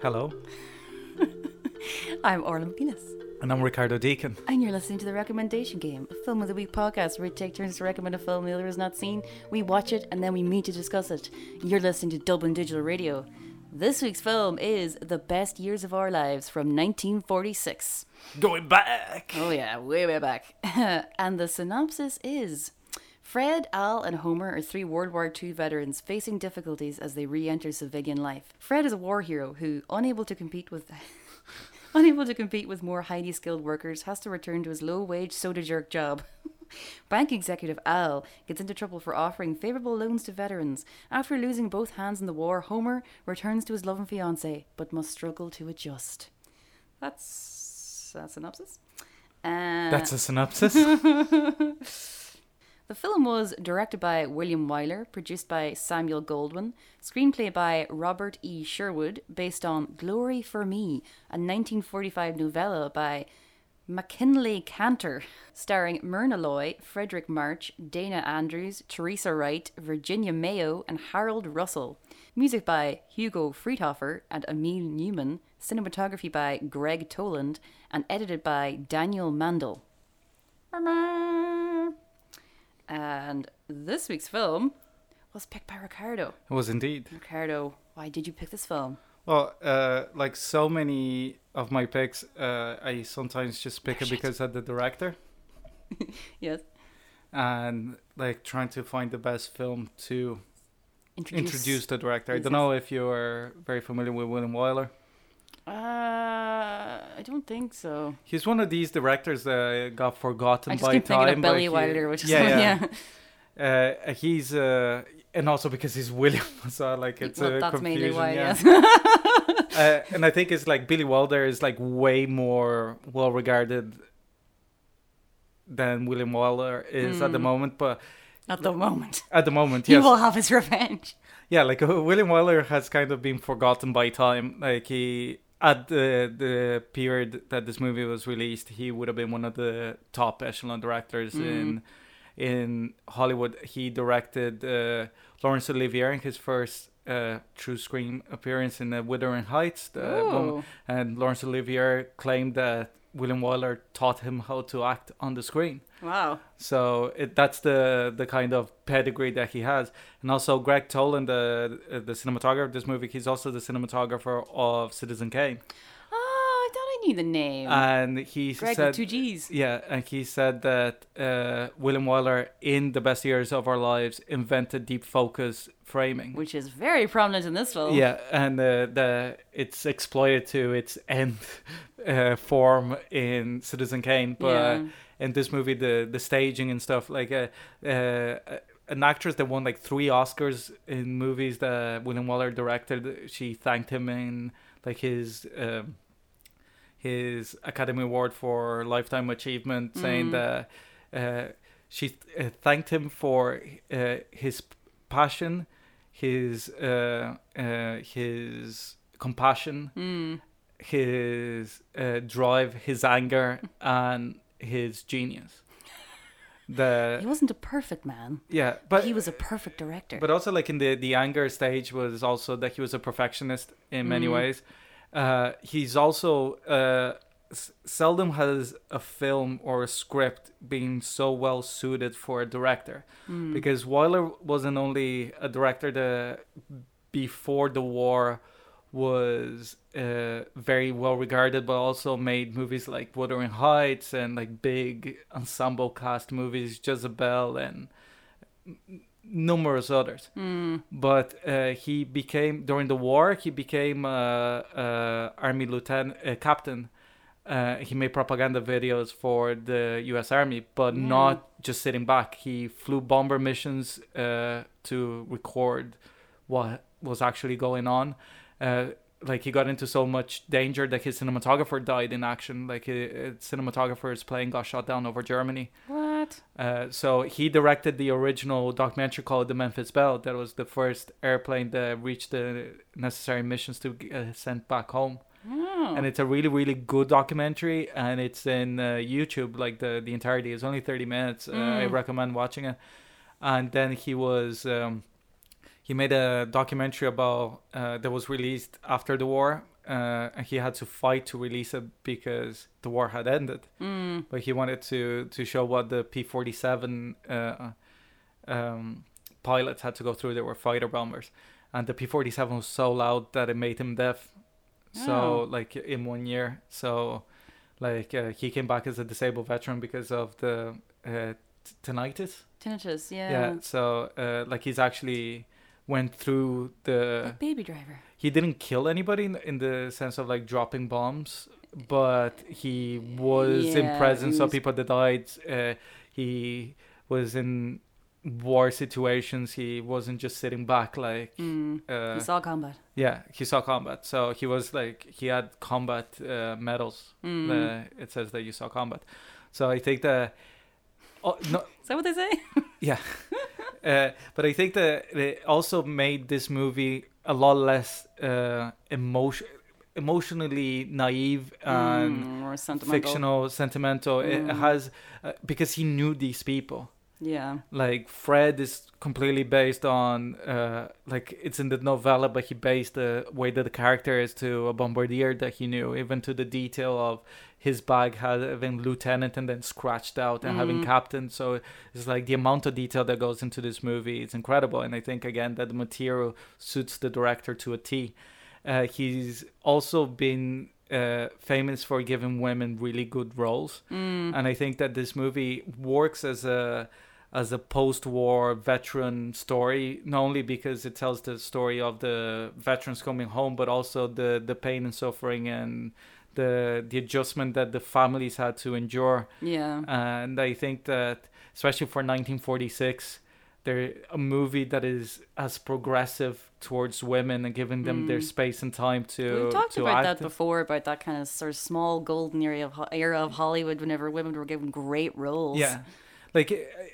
Hello, I'm Orla Mc Nelis, and I'm Ricardo Deakin. and you're listening to the Recommendation Game, a film of the week podcast where we take turns to recommend a film the other has not seen. We watch it and then we meet to discuss it. You're listening to Dublin Digital Radio. This week's film is The Best Years of Our Lives from 1946. Going back. Oh, yeah, way, way back. and the synopsis is Fred, Al, and Homer are three World War II veterans facing difficulties as they re enter civilian life. Fred is a war hero who, unable to compete with. Unable to compete with more highly skilled workers, has to return to his low wage soda jerk job. Bank executive Al gets into trouble for offering favourable loans to veterans. After losing both hands in the war, Homer returns to his loving fiancée, but must struggle to adjust. That's a synopsis. Uh, That's a synopsis. the film was directed by William Wyler, produced by Samuel Goldwyn, screenplay by Robert E. Sherwood, based on Glory for Me, a 1945 novella by MacKinlay Kantor, starring Myrna Loy, Fredric March, Dana Andrews, Teresa Wright, Virginia Mayo, and Harold Russell. Music by Hugo Friedhofer and Emil Newman, cinematography by Gregg Toland, and edited by Daniel Mandell. And this week's film was picked by Ricardo. it was indeed. Ricardo, why did you pick this film? Well, uh, like so many of my picks, uh, I sometimes just pick it because of the director Yes. and like trying to find the best film to Introduce. introduce the director. I don't know if you are very familiar with William Wyler. Uh, I don't think so. He's one of these directors that got forgotten I just by keep thinking time. of but Billy Wilder, which is yeah, yeah. yeah. Uh, he's uh, and also because he's William, so like it's well, a that's confusion. mainly why. yeah. Yes. uh, and I think it's like Billy Wilder is like way more well regarded than William Wyler is at the Mm. moment. But At the moment, at the moment, he will have his revenge. yeah, like uh, William Wyler has kind of been forgotten by time. Like he at the the period that this movie was released, he would have been one of the top echelon directors Mm. in in Hollywood. He directed uh, Laurence Olivier in his first. Uh, true screen appearance in uh, Wuthering Heights, the one and Laurence Olivier claimed that William Wyler taught him how to act on the screen. Wow. So it, that's the the kind of pedigree that he has. And also Gregg Toland, the the cinematographer of this movie, he's also the cinematographer of Citizen Kane. Oh, I thought I knew the name. And he Gregg said with two G's. yeah, and he said that uh, William Wyler, in the best years of our lives, invented deep focus framing. Which is very prominent in this film. Yeah, and uh, the it's exploited to its end uh, form in Citizen Kane, but Yeah. In this movie, the the staging and stuff like uh, uh, an actress that won like three Oscars in movies that William Wyler directed. She thanked him in like his. Um, his Academy Award for Lifetime Achievement, saying Mhm. that uh, she uh, thanked him for uh, his passion, his uh, uh, his compassion, Mm. his uh, drive, his anger, and his genius. The He wasn't a perfect man. yeah, but he was a perfect director. but also like in the the anger stage was also that he was a perfectionist in many Mm. ways. Uh, he's also uh, s- seldom has a film or a script been so well suited for a director Mm. because Wyler wasn't only a director that before the war was uh, very well regarded, but also made movies like Wuthering Heights and like big ensemble cast movies, Jezebel and numerous others. Mm. But uh, he became during the war. He became uh, uh, army lieutenant uh, captain. Uh, he made propaganda videos for the U.S. Army, but Yeah. not just sitting back. He flew bomber missions uh, to record what was actually going on. Uh, like he got into so much danger that his cinematographer died in action. Like uh, cinematographers plane got shot down over Germany. What? Uh, so he directed the original documentary called The Memphis Belle. That was the first airplane that reached the necessary missions to get uh, sent back home. Oh. And it's a really, really good documentary, and it's in uh, YouTube. Like the the entirety is only thirty minutes. Uh, I Mm. recommend watching it. And then he was um, he made a documentary about uh, that was released after the war uh, and he had to fight to release it because the war had ended. Mm. But he wanted to to show what the P forty seven uh, um, pilots had to go through. They were fighter bombers, and the P forty seven was so loud that it made him deaf. So Oh. like in one year, so like uh, he came back as a disabled veteran because of the uh, t- tinnitus. Tinnitus, yeah. Yeah. So uh, like he's actually went through the Like Baby Driver. he didn't kill anybody in, in the sense of like dropping bombs, but he was in presence he of people that died. Uh, he was in war situations. He wasn't just sitting back like. Mm. Uh, he saw combat. yeah, he saw combat. So he was like he had combat uh, medals. Mm. Uh, it says that you saw combat. So I think that. Oh, no, Is that what they say? uh, but I think that it also made this movie a lot less uh, emotion, emotionally naive and Mm, sentimental. fictional, sentimental. It Mm. has uh, because he knew these people. Yeah. Like Fred is completely based on uh, like it's in the novella, but he based the way that the character is to a bombardier that he knew, even to the detail of his bag having lieutenant and then scratched out and having Mhm. captain. So it's like the amount of detail that goes into this movie is incredible, and I think again that the material suits the director to a T. Uh, he's also been uh, famous for giving women really good roles Mm. and I think that this movie works as a as a post-war veteran story, not only because it tells the story of the veterans coming home, but also the the pain and suffering and the the adjustment that the families had to endure. yeah. And I think that especially for 1946, there a movie that is as progressive towards women and giving them their Mm. space and time to We've talked to about that before, about that kind of sort of small golden area of era of Hollywood whenever women were given great roles. Yeah, like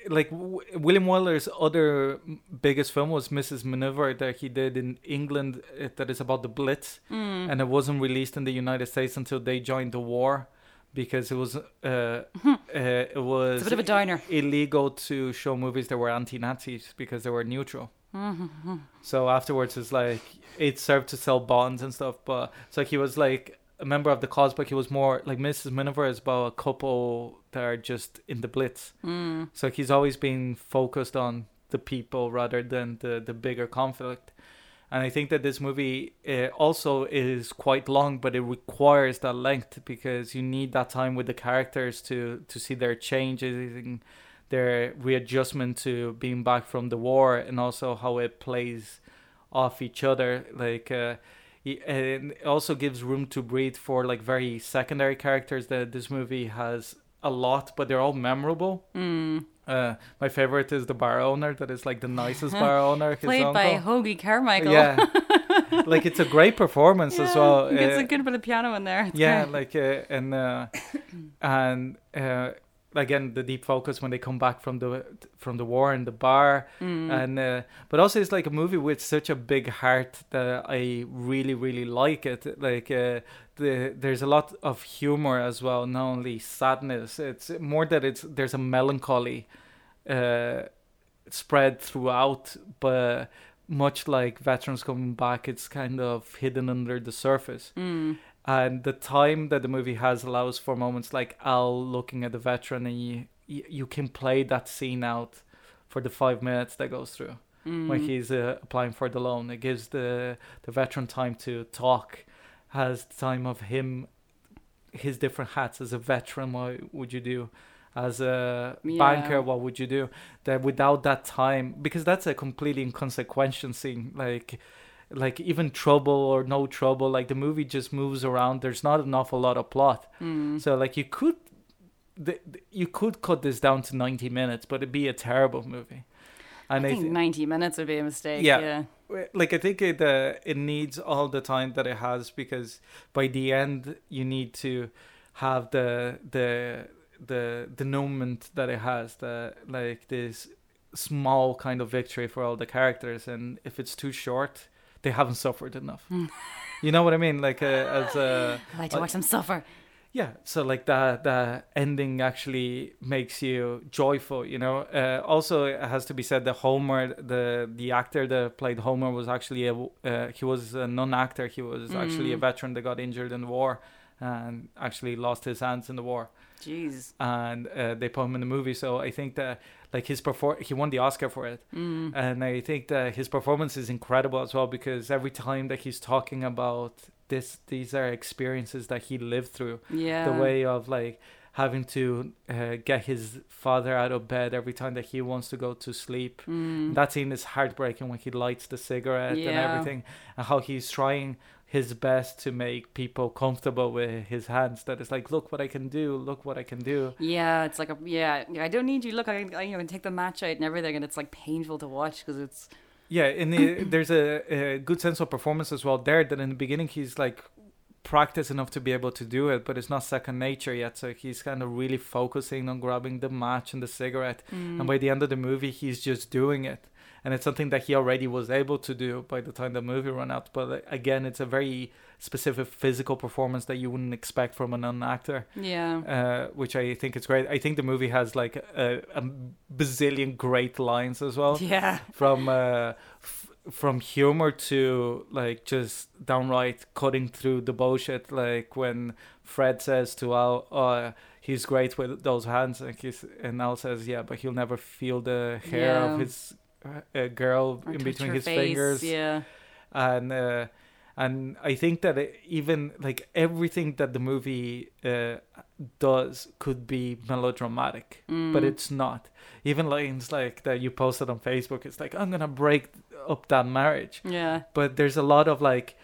like w- William Wyler's other biggest film was Mrs. Miniver that he did in England. uh, That is about the Blitz, Mm. and it wasn't released in the United States until they joined the war, because it was uh, uh, it was It's a bit of a downer. illegal to show movies that were anti-Nazis because they were neutral. Mm-hmm. So afterwards, it's like it served to sell bonds and stuff. But it's like he was like a member of the cause, but he was more like Mrs. Miniver is about a couple that are just in the blitz. Mm. So he's always been focused on the people rather than the the bigger conflict. And I think that this movie uh, also is quite long, but it requires that length because you need that time with the characters to to see their changes, and their readjustment to being back from the war, and also how it plays off each other. Like, uh, and it also gives room to breathe for like very secondary characters that this movie has a lot, but they're all memorable. Mm. Uh, my favorite is the bar owner. That is like the nicest bar owner. Played by uncle. Hoagy Carmichael. Yeah, like it's a great performance as well. It's Uh, a good bit of piano in there. It's yeah, great. like uh, and uh, and uh, again the deep focus when they come back from the from the war in the bar, Mm. and uh, but also it's like a movie with such a big heart that I really really like it. Like uh, the there's a lot of humor as well, not only sadness. It's more that it's there's a melancholy uh, spread throughout, but much like veterans coming back, it's kind of hidden under the surface. Mm. And the time that the movie has allows for moments like Al looking at the veteran, and you you, you can play that scene out for the five minutes that goes through Mm. when he's uh, applying for the loan. It gives the the veteran time to talk, has the time of him, his different hats as a veteran. What would you do? As a Yeah. banker, what would you do? That without that time, because that's a completely inconsequential scene. Like, like even trouble or no trouble, like the movie just moves around. There's not an awful lot of plot. Mm. So like you could, the, the- you could cut this down to 90 minutes, but it'd be a terrible movie. I And I, think thi- 90 minutes would be a mistake. Yeah. Yeah. like I think it uh, it needs all the time that it has because by the end you need to have the the the denouement that it has the like this small kind of victory for all the characters and if it's too short they haven't suffered enough. You know what i mean? Like uh, as a I like to Uh, watch them suffer. yeah so like the the ending actually makes you joyful you know? Uh, also it has to be said that homer the the actor that played homer was actually a uh, he was a non-actor. He was actually a Mm. veteran that got injured in the war and actually lost his hands in the war Jeez. and uh, they put him in the movie so i think that like his perform he won the oscar for it Mm. and I think that his performance is incredible as well because every time that he's talking about this, these are experiences that he lived through. Yeah. The way of like having to uh, get his father out of bed every time that he wants to go to sleep. Mm. That scene is heartbreaking when he lights the cigarette and everything, and how he's trying his best to make people comfortable with his hands. That is like, look what I can do, look what I can do. Yeah, it's like a yeah. I don't need you. Look, I, I you know, can take the match out and everything, and it's like painful to watch because it's Yeah, and the, there's a, a good sense of performance as well there. That in the beginning he's like practice enough to be able to do it, but it's not second nature yet. So he's kind of really focusing on grabbing the match and the cigarette. mm. And by the end of the movie, he's just doing it, and it's something that he already was able to do by the time the movie ran out. But uh, again, it's a very specific physical performance that you wouldn't expect from a non-actor yeah. uh, which I think is great. I think the movie has like a, a bazillion great lines as well Yeah. from uh, f- from humor to like just downright cutting through the bullshit. Like when Fred says to Al, uh, "He's great with those hands," and, he's, and Al says, "Yeah, but he'll never feel the hair Yeah. of his uh, girl Or in between his face, fingers." Yeah. and uh, and I think that it, even like everything that the movie uh, does could be melodramatic, but Mm. it's not. Even lines like that you posted on Facebook, it's like I'm gonna break up that marriage. Yeah. But there's a lot of like,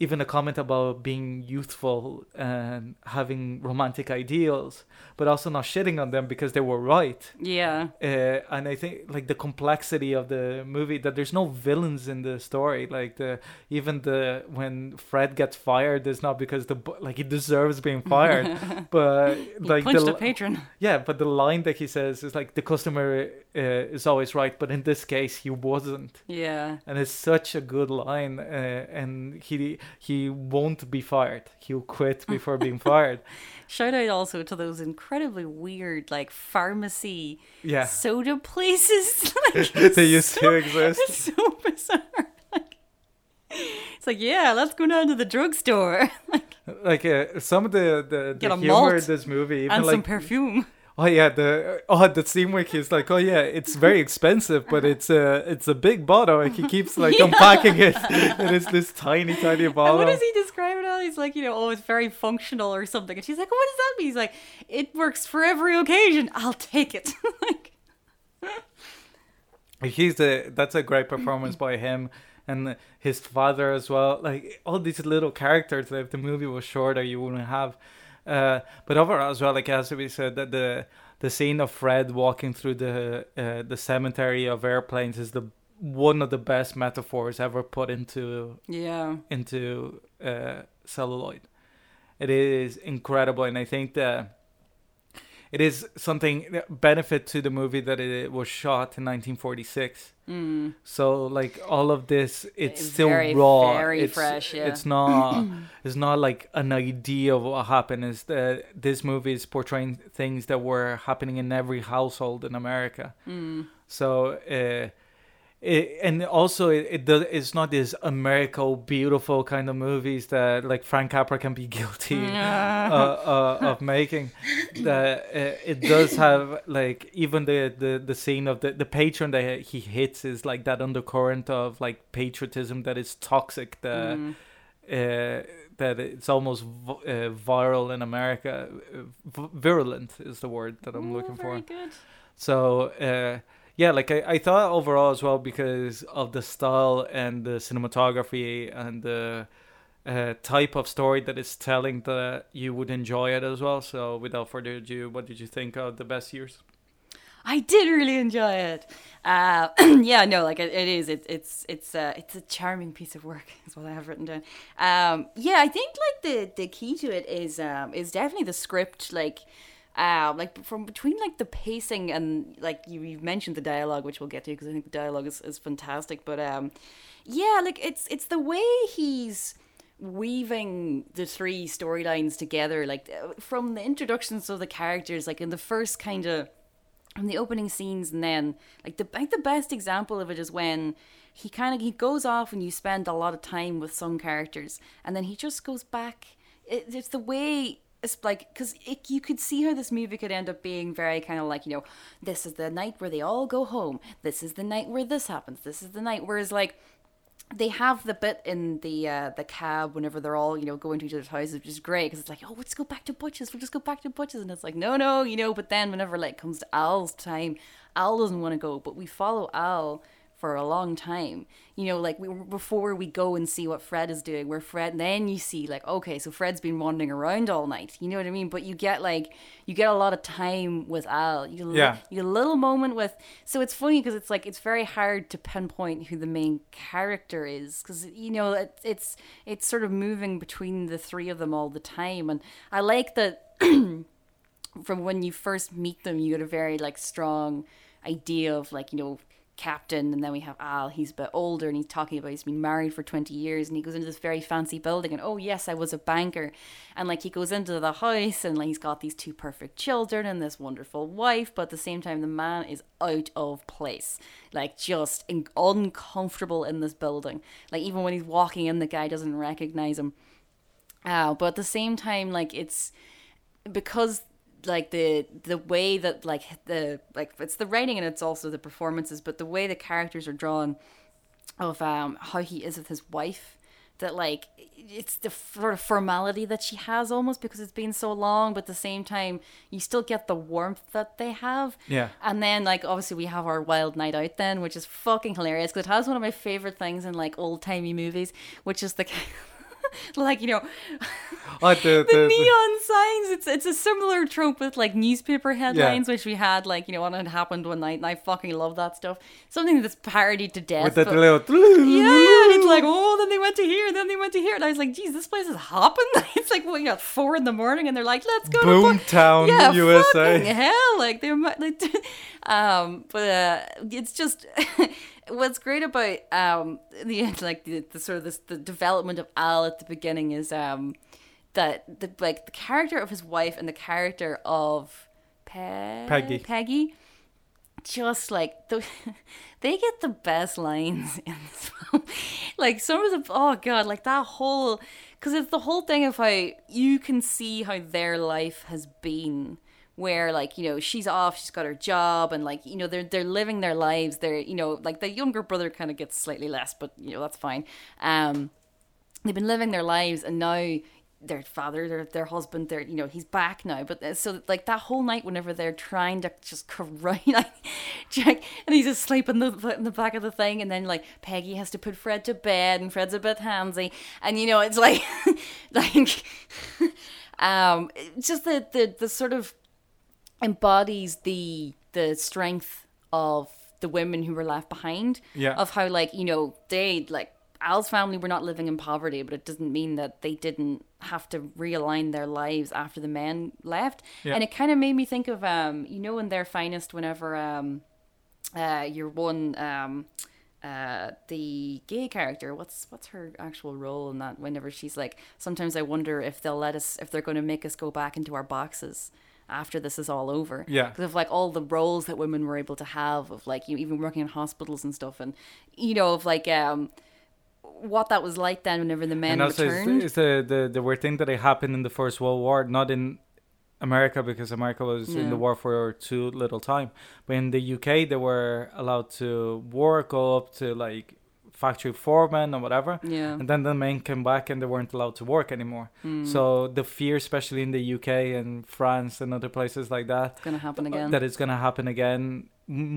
even a comment about being youthful and having romantic ideals, but also not shitting on them because they were right. Yeah. Uh, and I think like the complexity of the movie that there's no villains in the story. Like the even the when Fred gets fired, it's not because the like he deserves being fired, but like the a patron. yeah, but the line that he says is like the customer uh, is always right, but in this case he wasn't, Yeah. and it's such a good line. Uh, and he he won't be fired. He'll quit before being fired. Shout out also to those incredibly weird like pharmacy Yeah, soda places. like, they used so, to exist. It's so bizarre. Like, it's like, yeah, let's go down to the drugstore Like uh, some of the the, the humor in this movie, even and like some perfume. Oh yeah, the oh the where he's like, oh yeah, it's very expensive, but it's a it's a big bottle. and he keeps like Yeah. unpacking it, and it's this tiny tiny bottle. And what does he describe it as? He's like, you know, oh, it's very functional or something. And she's like, what does that mean? He's like, it works for every occasion. I'll take it. like, he's a that's a great performance by him and his father as well like all these little characters that if the movie was shorter you wouldn't have uh but overall as well like it has to be said that the the scene of fred walking through the uh, the cemetery of airplanes is the one of the best metaphors ever put into yeah. into uh, celluloid. It is incredible, and I think that it is something benefit to the movie that it was shot in 1946. Mm. So like all of this, it's It's still very, raw. very it's, fresh, yeah. It's not. it's not like an idea of what happened. Is that this movie is portraying things that were happening in every household in America. Mm. So, uh, it, and also it, it does. It's not this America beautiful kind of movies that like Frank Capra can be guilty uh, uh, of making. That uh, it does have like even the, the the scene of the the patron that he hits is like that undercurrent of like patriotism that is toxic. That Mm. uh, that it's almost v- uh, viral in America. V- virulent is the word that I'm Oh, looking for. good. So uh, yeah, like I, I thought overall as well because of the style and the cinematography and the uh, type of story that it's telling that you would enjoy it as well. So without further ado, what did you think of the best years? I did really enjoy it. Uh, yeah, no, like it, it is. It, it's it's uh, it's a charming piece of work. Is what I have written down. Um, yeah, I think like the the key to it is um, is definitely the script. Like, uh, like from between like the pacing and like you you mentioned the dialogue, which we'll get to because I think the dialogue is, is fantastic. But um, yeah, like it's it's the way he's weaving the three storylines together, like uh, from the introductions of the characters, like in the first kind of from the opening scenes, and then like the like the best example of it is when he kind of he goes off and you spend a lot of time with some characters, and then he just goes back. It, it's the way it's like because you could see how this movie could end up being very kind of like you know this is the night where they all go home this is the night where this happens this is the night whereas like they have the bit in the uh, the cab whenever they're all you know going to each other's houses, which is great because it's like, oh, let's go back to Butch's. We'll just go back to Butch's, and it's like, no, no, you know. But then whenever like comes to Al's time, Al doesn't want to go, but we follow Al for a long time. You know, like we before we go and see what Fred is doing, where Fred then you see like, okay, so Fred's been wandering around all night. You know what I mean? But you get like you get a lot of time with Al. You yeah. you get a little moment with. So it's funny because it's like it's very hard to pinpoint who the main character is because you know it, it's it's sort of moving between the three of them all the time, and I like that. from when you first meet them, you get a very like strong idea of like you know captain and then we have al. He's a bit older and he's talking about he's been married for 20 years and he goes into this very fancy building and oh yes i was a banker. And like he goes into the house and like he's got these two perfect children and this wonderful wife but at the same time the man is out of place. Like just in- uncomfortable in this building. Like even when he's walking in the guy doesn't recognize him. Uh, but at the same time like it's because like the the way that like the like it's the writing and it's also the performances but the way the characters are drawn of um how he is with his wife that like it's the sort of formality that she has almost because it's been so long but at the same time you still get the warmth that they have. Yeah. And then like obviously we have our wild night out then which is fucking hilarious because it has one of my favorite things in like old timey movies which is the like you know oh, the, the, neon signs. It's it's a similar trope with like newspaper headlines which we had like you know when it happened one night and i fucking love that stuff. Something that's parodied to death with that little yeah, and it's like, oh, then they went to here, then they went to here, and I was like, geez, this place is hopping. It's like, what, you got four in the morning, and they're like, let's go to Boomtown, yeah, USA. hell, like they're, like, um, but uh, it's just what's great about um the like the, the sort of this the development of Al at the beginning is um that the like the character of his wife and the character of Pe- Peggy. Peggy just like the they get the best lines in this film. like some of the oh god, like that whole because it's the whole thing of how you can see how their life has been. Where like you know she's off, she's got her job, and like you know they're they're living their lives. They're you know like the younger brother kind of gets slightly less, but you know that's fine. Um, they've been living their lives, and now their father, their their husband, their you know he's back now. But uh, so like that whole night, whenever they're trying to just cry, like Jack, and he's asleep in the in the back of the thing, and then like Peggy has to put Fred to bed, and Fred's a bit handsy, and you know it's like like um just the the the sort of embodies the the strength of the women who were left behind Yeah. of how like you know they like Al's family were not living in poverty, but it doesn't mean that they didn't have to realign their lives after the men left. Yeah. And it kind of made me think of um, you know, in their finest, whenever um, uh, your one um, uh, the gay character, what's what's her actual role in that? Whenever she's like, sometimes I wonder if they'll let us, if they're going to make us go back into our boxes after this is all over. Yeah. Because of like all the roles that women were able to have, of like you even working in hospitals and stuff, and you know of like um what that was like then whenever the men and also it's, returned. it's the, the the weird thing that it happened in the first world war not in america because america was in the war for too little time but in the uk they were allowed to work go up to like factory foreman or whatever yeah. and then the men came back and they weren't allowed to work anymore Mm. so the fear especially in the uk and france and other places like that it's gonna happen again. that it's gonna happen again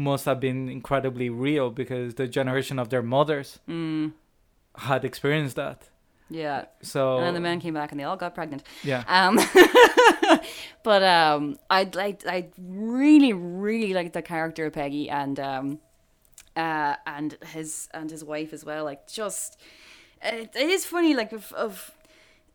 must have been incredibly real because the generation of their mothers mm. had experienced that Yeah. so And then the men came back and they all got pregnant. yeah Um, but um, I like I really really like the character of Peggy and um, uh, and his and his wife as well. Like just it, it is funny like of, of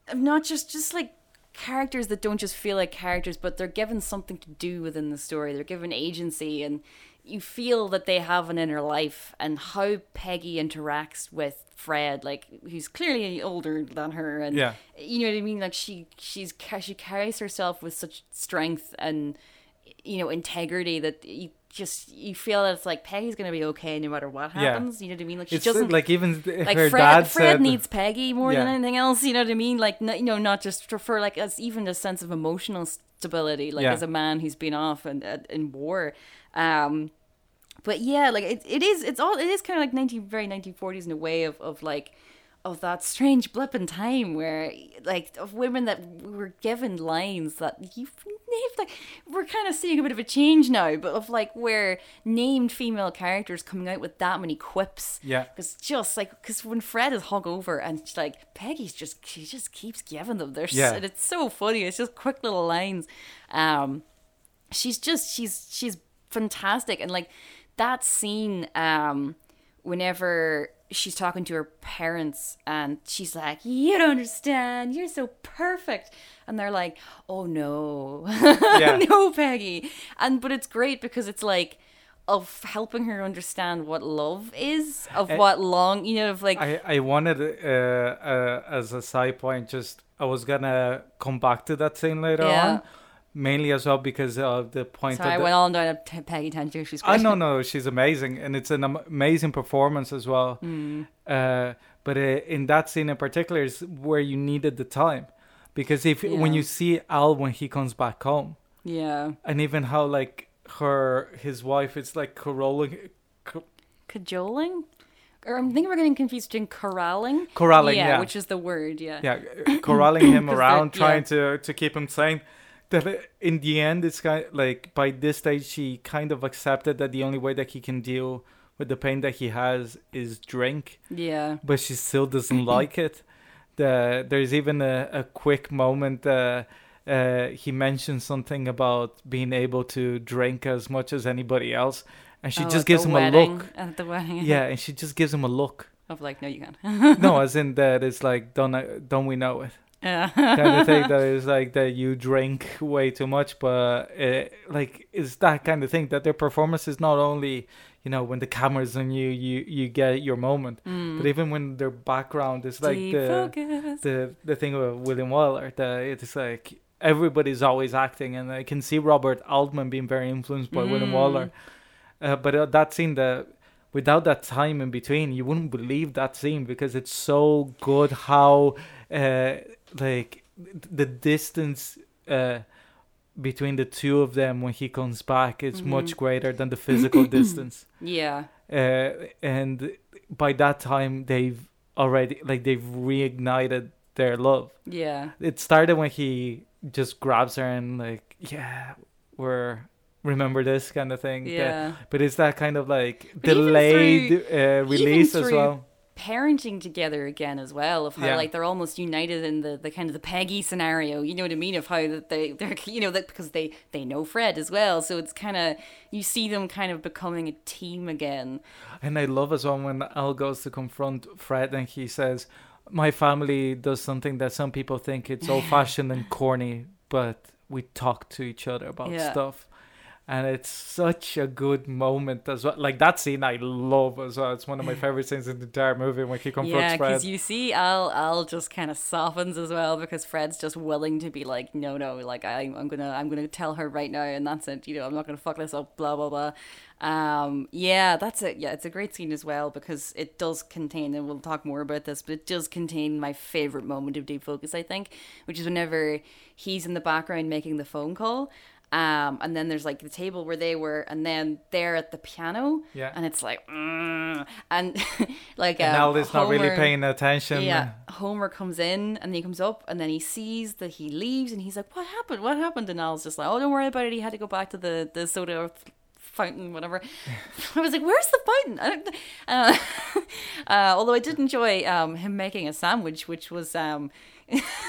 of not just just like characters that don't just feel like characters, but they're given something to do within the story. They're given agency and. you feel that they have an inner life and how Peggy interacts with Fred, like who's clearly older than her, and Yeah. you know what I mean. Like she she's she carries herself with such strength and you know integrity that you just you feel that it's like Peggy's gonna be okay no matter what Yeah. happens. You know what I mean? Like she It's doesn't like even like her Fred, dad Fred said needs Peggy more than anything else. You know what I mean? Like, no, you know, not just for, for like as even a sense of emotional stability, like Yeah. as a man who's been off and in, in war. Um, but yeah, like it, it is. It's all. It is kind of like nineteen very nineteen forties in a way of of like of that strange blip in time where like of women that were given lines that you've like we're kind of seeing a bit of a change now but of like where named female characters coming out with that many quips Yeah. because just like because when Fred is hung over and she's like Peggy's just she just keeps giving them there's Yeah. and it's so funny it's just quick little lines um she's just she's she's fantastic and like that scene um whenever she's talking to her parents and she's like you don't understand you're so perfect and they're like oh no Yeah. no peggy and but it's great because it's like of helping her understand what love is of Eh, what long you know of like I, I wanted uh, uh, as a side point just I was gonna come back to that scene later Yeah. on mainly as well because of the point sorry i of the, went on down a t- peggy tangent she's great I know no she's amazing and it's an amazing performance as well Hmm. uh, but uh, in that scene in particular is where you needed the time because if when you see Al when he comes back home yeah and even how like her his wife is like corralling cajoling or i'm thinking we're getting confused between corralling Corralling, yeah. which is the word yeah yeah, corralling him around, yeah. trying to to keep him sane. That uh, in the end, it's kind like by this stage, she kind of accepted that the only way that he can deal with the pain that he has is drink, yeah but she still doesn't like it. The there's even a, a quick moment. Uh, uh, he mentions something about being able to drink as much as anybody else, and she Oh, just gives him wedding- a look. at the wedding Yeah, and she just gives him a look. of like no you can't No, as in that it's like don't I- don't we know it? Yeah. Kind of thing that is like that you drink way too much but uh, like it's that kind of thing that their performance is not only you know when the camera's on you you you get your moment but even when their background is like the the the thing with william wyler that it's like everybody's always acting and i can see robert altman being very influenced by william Mm. wyler uh, but uh, that scene that without that time in between you wouldn't believe that scene because it's so good how uh like the distance uh between the two of them when he comes back is Mm-hmm. much greater than the physical distance. Yeah. Uh and by that time they've already like they've reignited their love. Yeah. It started when he just grabs her and like yeah we're remember this kind of thing. That- yeah. But it's that kind of like But delayed through- uh, release as well parenting together again as well of how Yeah. like they're almost united in the, the kind of the Peggy scenario you know what I mean of how that they they're you know that because they they know Fred as well so it's kind of you see them kind of becoming a team again and i love as well when al goes to confront fred and he says my family does something that some people think it's old-fashioned and corny but we talk to each other about Yeah. stuff and it's such a good moment as well. Like that scene i love as well. It's one of my favorite scenes in the entire movie when he confronts yeah fred. Yeah, because you see Al Al just kind of softens as well because Fred's just willing to be like no no like I, I'm gonna I'm gonna tell her right now and that's it you know I'm not gonna fuck this up blah blah blah. Um yeah that's it. Yeah it's a great scene as well because it does contain and we'll talk more about this but it does contain my favorite moment of deep focus I think which is whenever he's in the background making the phone call um, and then there's like the table where they were, and then they're at the piano, Yeah. and it's like, mm, and like and um, al is not really paying attention yeah, Homer comes in and he comes up and then he sees that he leaves and he's like, "What happened? What happened?" And Al's just like, "Oh, don't worry about it. He had to go back to the the soda fountain, whatever." I was like, "Where's the fountain?" I don't, uh, uh, although I did enjoy um, him making a sandwich, which was um,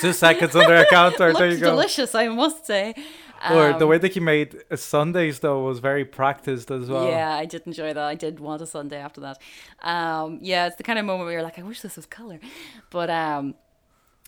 two seconds under a counter there you go delicious, I must say. Or the Um, way that he made sundaes though was very practiced as well Yeah, I did enjoy that. I did want a sundae after that. Um, yeah, it's the kind of moment where you're like, I wish this was color, but um,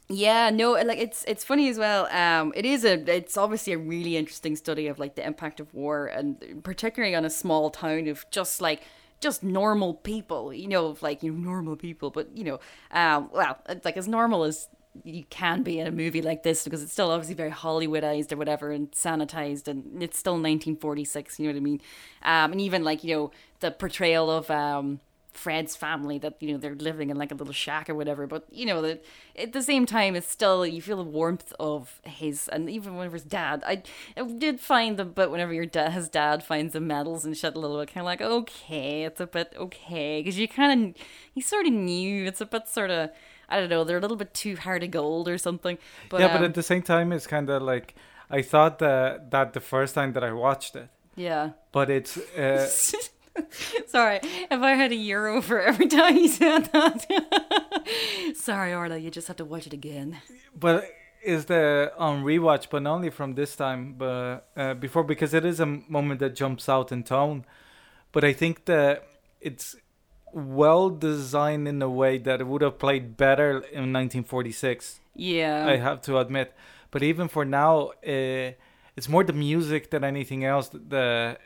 Yeah, no, like it's it's funny as well. Um, it is a it's obviously a really interesting study of like the impact of war, and particularly on a small town of just like just normal people, you know, of like you know normal people, but you know, um, well, it's like as normal as you can be in a movie like this because it's still obviously very Hollywoodized or whatever and sanitized, and it's still 1946. You know what I mean? Um, and even like you know the portrayal of um Fred's family that you know they're living in like a little shack or whatever. But you know that at the same time, it's still you feel the warmth of his and even whenever his dad. I, I did find the but whenever your dad his dad finds the medals and shit a little bit kind of like okay, it's a bit okay because you kind of you sort of knew it's a bit sort of. I don't know, they're a little bit too hard of gold or something. But yeah, um, but at the same time, it's kind of like I thought that that the first time that I watched it, yeah. but it's uh, Sorry, if I had a euro for every time you said that. Sorry, Orla, you just have to watch it again. but is the on rewatch, but not only from this time, but uh, before because it is a moment that jumps out in tone. But I think that it's well designed in a way that it would have played better in 1946. Yeah. I have to admit. But even for now, uh, it's more the music than anything else that, that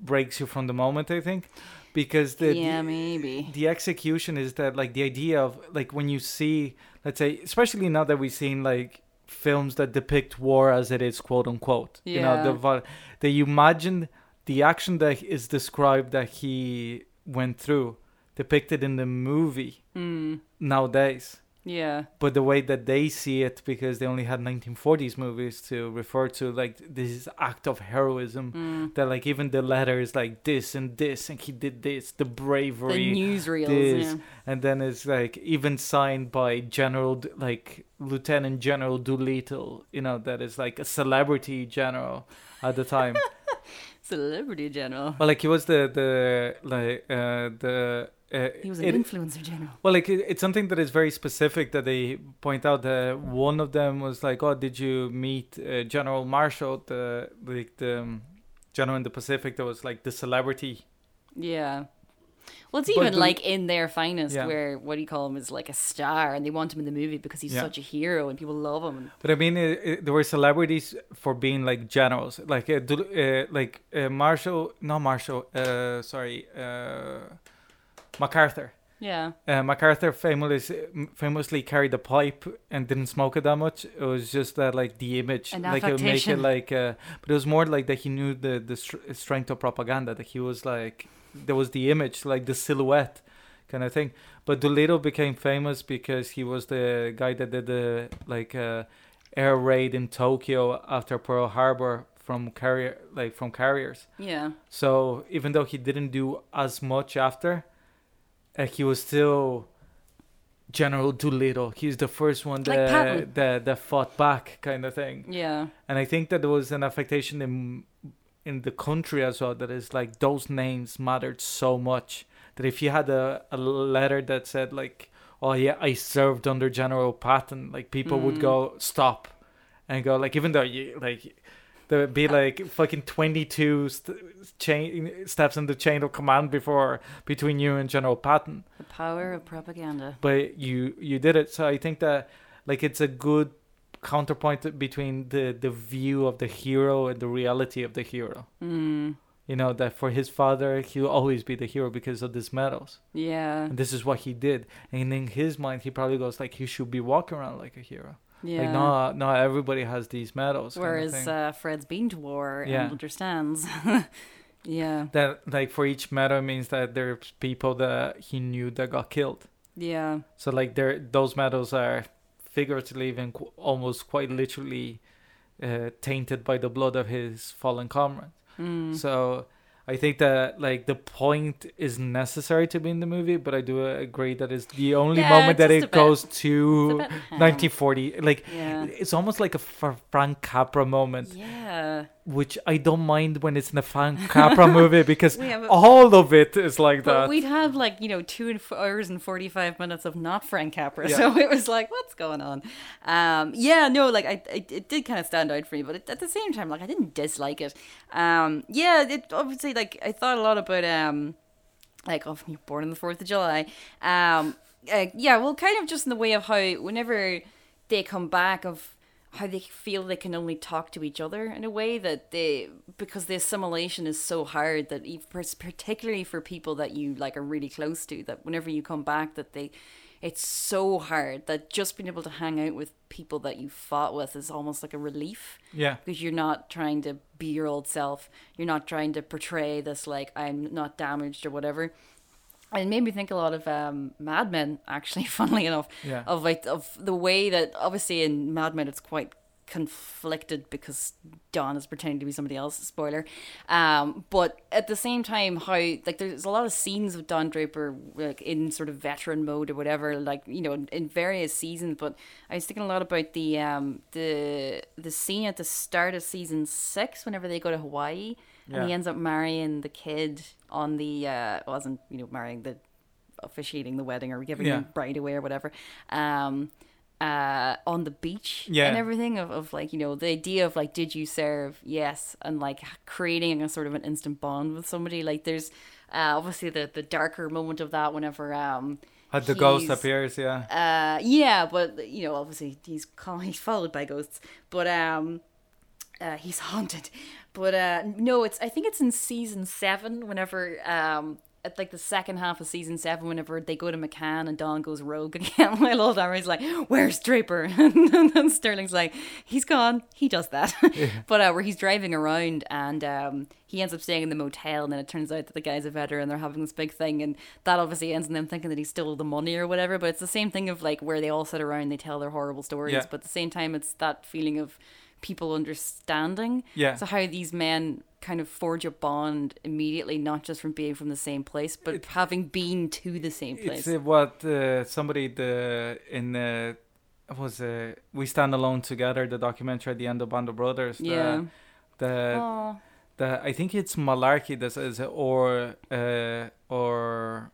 breaks you from the moment. I think because the yeah, the, maybe. the execution is that like the idea of like when you see let's say especially now that we've seen like films that depict war as it is quote unquote yeah. you know the that you imagine the action that is described that he went through depicted in the movie Mm, nowadays yeah. but the way that they see it because they only had 1940s movies to refer to like this act of heroism Mm. that like even the letter is like this and this and he did this the bravery, The newsreels. this, Yeah. and then it's like even signed by general like lieutenant general doolittle you know that is like a celebrity general at the time Celebrity general. well like he was the the like uh the uh, He was an it- influencer general. well, like it, it's something that is very specific that they point out. That one of them was like, "Oh, did you meet uh, General Marshall, the like the um, general in the Pacific that was like the celebrity?" Yeah. Well, it's even the- like in their finest, Yeah. where what do you call him is like a star, and they want him in the movie because he's Yeah. such a hero and people love him. And, But I mean, it, it, there were celebrities for being like generals, like uh, uh, like uh, Marshall, not Marshall, uh, sorry, uh, MacArthur. yeah. Uh, MacArthur famously famously carried a pipe and didn't smoke it that much. It was just that like the image, An like it would make it like. Uh, but it was more like that he knew the the str- strength of propaganda. That he was like there was the image, like the silhouette, kind of thing. But Doolittle became famous because he was the guy that did the like uh, air raid in Tokyo after Pearl Harbor from carrier like from carriers. Yeah. So even though he didn't do as much after, uh, he was still General Doolittle. He's the first one that Patton. that that fought back, kind of thing. Yeah. And I think that there was an affectation in in the country as well. That is like those names mattered so much that if you had a, a letter that said like, "Oh yeah, I served under General Patton," like people would Mm. go stop and go like, even though you like. There would be like fucking twenty-two st- chain steps in the chain of command before between you and General Patton The power of propaganda. but you you did it so i think that like it's a good counterpoint between the the view of the hero and the reality of the hero Mm. you know that for his father he'll always be the hero because of these medals Yeah. and this is what he did and in his mind he probably goes like he should be walking around like a hero Yeah. like no not everybody has these medals kind of Whereas uh, Fred's been to war Yeah. and understands. yeah. that like for each medal means that there's people that he knew that got killed Yeah. So like there, those medals are figuratively, even qu- almost quite literally, uh, tainted by the blood of his fallen comrades. Mm. So I think that like the point is necessary to be in the movie, but I do agree that it's the only Yeah, moment that it goes to bit 1940. Like Yeah. it's almost like a Frank Capra moment, Yeah. which I don't mind when it's in a Frank Capra movie because a- all of it is like that. we'd have like you know two hours and forty five minutes of not Frank Capra, Yeah. so it was like, what's going on? Um, yeah, no, like I, I it did kind of stand out for me, but it, at the same time, like I didn't dislike it. Um, yeah, it obviously like I thought a lot about um, like oh, you're born on the Fourth of July. Um, uh, yeah, well, kind of just in the way of how whenever they come back of how they feel they can only talk to each other in a way that they because the assimilation is so hard that ev- particularly for people that you like are really close to that whenever you come back that they it's so hard that just being able to hang out with people that you fought with is almost like a relief Yeah. because you're not trying to be your old self you're not trying to portray this like i'm not damaged or whatever and it made me think a lot of um, Mad Men, actually, funnily enough, Yeah. of like of the way that obviously in Mad Men it's quite conflicted because Don is pretending to be somebody else. Spoiler, um, but at the same time, how like there's a lot of scenes with Don Draper like in sort of veteran mode or whatever, like you know in, in various seasons. But I was thinking a lot about the um the the scene at the start of season six whenever they go to Hawaii and he ends up marrying the kid on the uh wasn't you know marrying the officiating the wedding or giving Yeah. the bride away or whatever um uh on the beach Yeah. and everything of, of like you know the idea of like did you serve? Yes. And like creating a sort of an instant bond with somebody. Like there's uh obviously the the darker moment of that whenever um Had the ghost appears, yeah. uh yeah but you know obviously he's he's followed by ghosts. But um uh, he's haunted. But uh no it's i think it's in season seven whenever um at like the second half of season seven, whenever they go to McCann and Don goes rogue again, while old Armory's like, "Where's Draper?" and then Sterling's like, "He's gone. He does that." but uh, where he's driving around and um, he ends up staying in the motel, and then it turns out that the guy's a veteran. And they're having this big thing, and that obviously ends in them thinking that he stole the money or whatever. But it's the same thing of like where they all sit around, they tell their horrible stories, Yeah. but at the same time, it's that feeling of people understanding. Yeah. So how these men kind of forge a bond immediately, not just from being from the same place, but having been to the same place. It's uh, what uh, somebody the in uh, was uh, we stand alone together the documentary at the end of Band of Brothers. the- yeah. The, Oh. the I think it's Malarkey that says it, or uh, or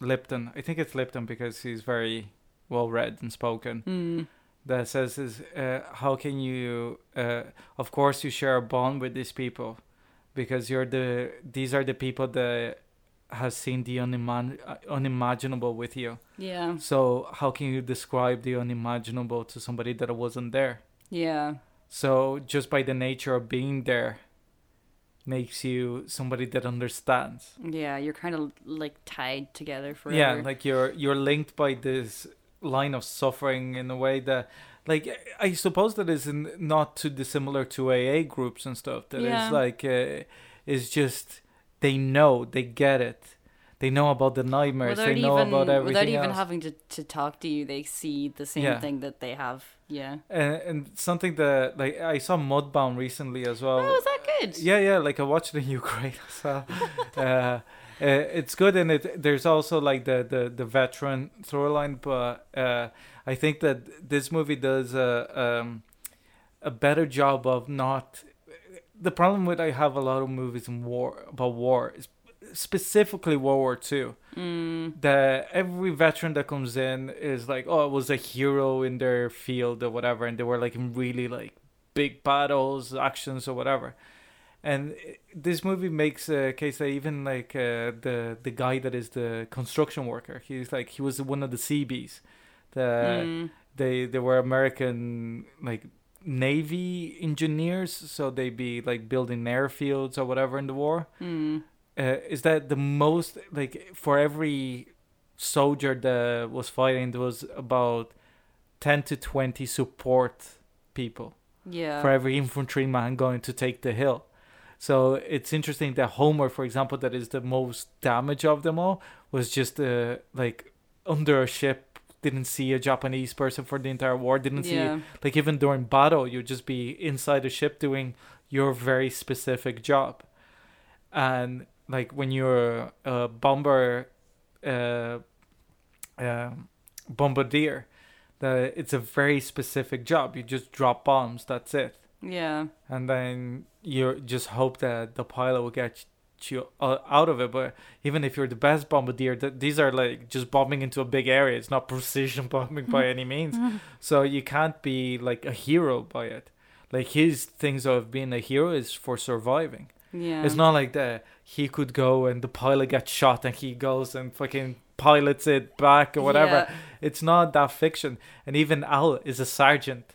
Lipton. I think it's Lipton because he's very well read and spoken. Mm. That says is uh, how can you? Uh, of course, you share a bond with these people because you're the these are the people that has seen the unimaginable with you. Yeah. So how can you describe the unimaginable to somebody that wasn't there? Yeah. So just by the nature of being there makes you somebody that understands. Yeah. You're kind of like tied together forever. Yeah, like you're you're linked by this line of suffering in a way that like I suppose that is not too dissimilar to AA groups and stuff. That is Yeah. like uh, is just they know, they get it. They know about the nightmares. without they know even about everything without even else. having to, to talk to you, they see the same Yeah. thing that they have. Yeah. and, and something that like I saw Mudbound recently as well. Oh, is that good? Yeah, yeah, like I watched it in Ukraine as well. uh, uh, it's good, and it there's also like the the the veteran storyline, but uh, I think that this movie does a um, a better job of not. The problem with I have a lot of movies in war about war is specifically World War Two. Mm. That every veteran that comes in is like, oh, it was a hero in their field or whatever, and they were like in really like big battles, actions or whatever. And this movie makes a case that even like uh, the the guy that is the construction worker, he's like he was one of the Seabees. The Mm. they they were American like navy engineers, so they be like building airfields or whatever in the war. Mm. Uh, is that the most like for every soldier that was fighting, there was about ten to twenty support people Yeah. for every infantryman going to take the hill. So it's interesting that Homer, for example, that is the most damage of them all, was just uh, like under a ship, didn't see a Japanese person for the entire war, didn't see like even during battle, you'd just be inside a ship doing your very specific job, and like when you're a bomber, uh, um bombardier, that it's a very specific job. You just drop bombs. That's it Yeah. and then you just hope that the pilot will get you uh, out of it. But even if you're the best bombardier, th- these are like just bombing into a big area. It's not precision bombing by any means. So you can't be like a hero by it. Like his things of being a hero is for surviving. Yeah. It's not like that he could go and the pilot gets shot and he goes and fucking pilots it back or whatever. Yeah. It's not that fiction. And even Al is a sergeant.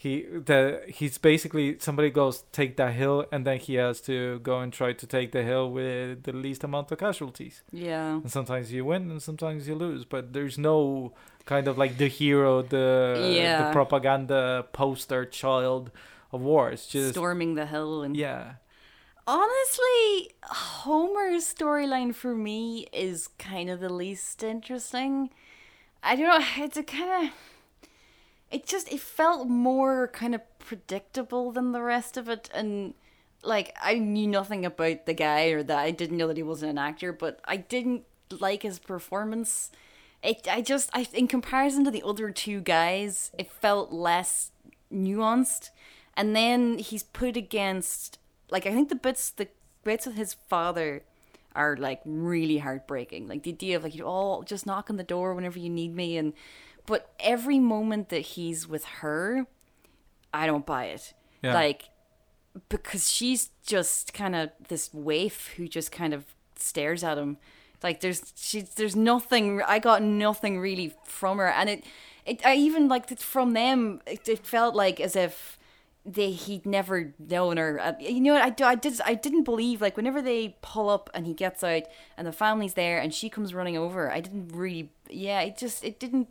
He the he's basically somebody goes take that hill and then he has to go and try to take the hill with the least amount of casualties. Yeah. And sometimes you win and sometimes you lose, but there's no kind of like the hero, the Yeah. the propaganda poster child of war. It's just Storming the hill and yeah. Honestly, Homer's storyline for me is kind of the least interesting. I don't know, it's a kind of it just it felt more kind of predictable than the rest of it and like I knew nothing about the guy or that I didn't know that he wasn't an actor, but I didn't like his performance. It I just I in comparison to the other two guys, it felt less nuanced. And then he's put against like I think the bits the bits with his father are like really heartbreaking. Like the idea of like you all just knock on the door whenever you need me and but every moment that he's with her, I don't buy it. Yeah. Like because she's just kind of this waif who just kind of stares at him. Like there's she's there's nothing. I got nothing really from her, and it it I even like from them. It, it felt like as if they he'd never known her. Uh, You know what I do? I did I didn't believe like whenever they pull up and he gets out and the family's there and she comes running over. I didn't really. Yeah, it just it didn't.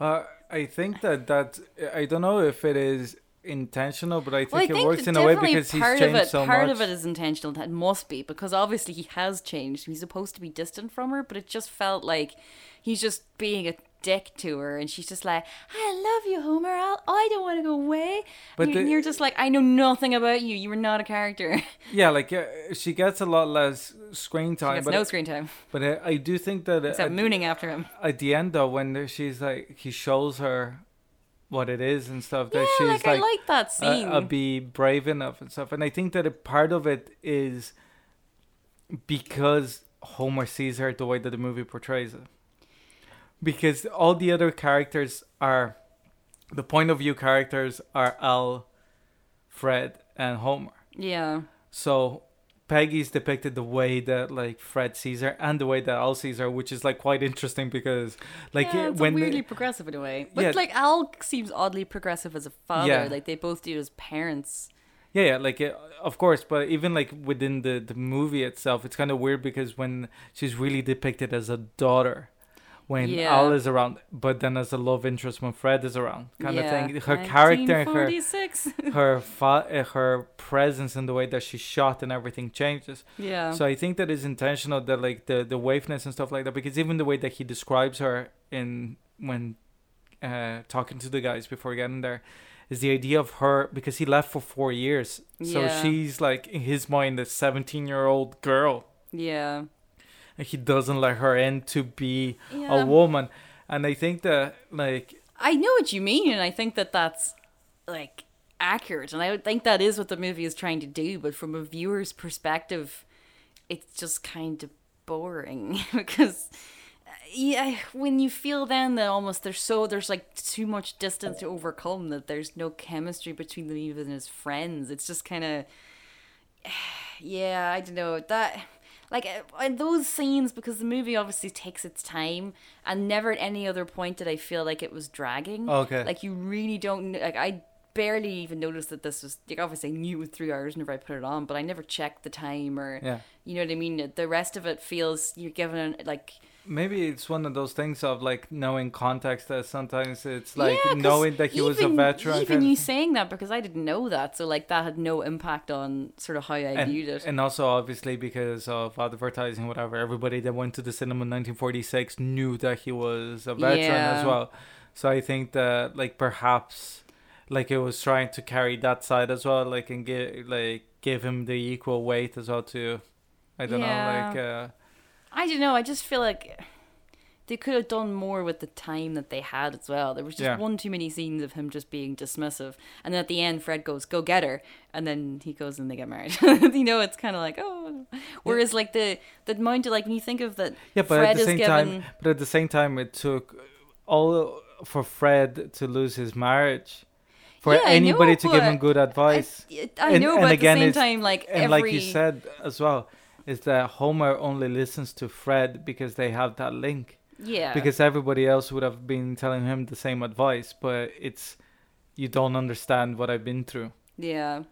Uh, I think that that I don't know if it is intentional, but I think Well, I it think works in a way because he's part changed of it, so part much. of it is intentional. That must be because obviously he has changed. He's supposed to be distant from her, but it just felt like he's just being a dick to her, and she's just like, "I love you, Homer. I'll, I don't want to go away." But and, you- and the- you're just like, "I know nothing about you. You were not a character." yeah, like uh, she gets a lot less screen time, gets but no screen time but uh, I do think that except at, mooning after him. at the end though, when she's like he shows her what it is and stuff, Yeah, that she's like, I like that scene. uh, be brave enough and stuff. And I think that a part of it is because Homer sees her the way that the movie portrays it. Because all the other characters are the point of view characters are Al, Fred, and Homer. yeah, So Peggy's depicted the way that like Fred sees her and the way that Al sees her, which is like quite interesting because like yeah, it's when weirdly progressive in a way. But Yeah. like Al seems oddly progressive as a father. Yeah. Like they both do as parents. Yeah, yeah, like uh, of course, but even like within the the movie itself, it's kind of weird because when she's really depicted as a daughter, when Yeah. Al is around, but then as a love interest when Fred is around, kind yeah. of thing. Her character, and her her fa- uh, her presence and the way that she's shot and everything changes. yeah. So I think that is intentional that like the the waveness and stuff like that because even the way that he describes her in when uh talking to the guys before getting there is the idea of her because he left for 4 years. So Yeah. she's like in his mind a 17-year-old girl yeah. And he doesn't let her in to be Yeah. a woman. And I think that like I know what you mean, and I think that that's like accurate, and I would think that is what the movie is trying to do. But from a viewer's perspective, it's just kind of boring because. Yeah, when you feel then that almost there's so there's like too much distance to overcome that there's no chemistry between them even as friends. It's just kind of yeah, I don't know that like uh, in those scenes because the movie obviously takes its time and never at any other point did I feel like it was dragging. Okay. Like you really don't like I barely even noticed that this was like obviously I knew it was three hours whenever I put it on, but I never checked the time or Yeah. you know what I mean. The rest of it feels you're given like maybe it's one of those things of like knowing context that sometimes it's like Yeah, knowing that he was a veteran Even you saying that because I didn't know that, so like that had no impact on sort of how I and, viewed it. and also obviously because of advertising whatever everybody that went to the cinema in 1946 knew that he was a veteran as well so i think that like perhaps like it was trying to carry that side as well like and give like give him the equal weight as well to i don't Yeah. know like uh I don't know. I just feel like they could have done more with the time that they had as well. There was just Yeah. one too many scenes of him just being dismissive, and then at the end, Fred goes, "Go get her," and then he goes and they get married. you know, it's kind of like oh. Whereas like the the amount of like when you think of that, yeah but Fred at the same given. time but at the same time it took all for fred to lose his marriage for Yeah, anybody know, to give him good advice I And- know, and but again, at the same time, like and every like you said as well is that Homer only listens to Fred because they have that link. Yeah. Because everybody else would have been telling him the same advice, but it's you don't understand what I've been through. yeah.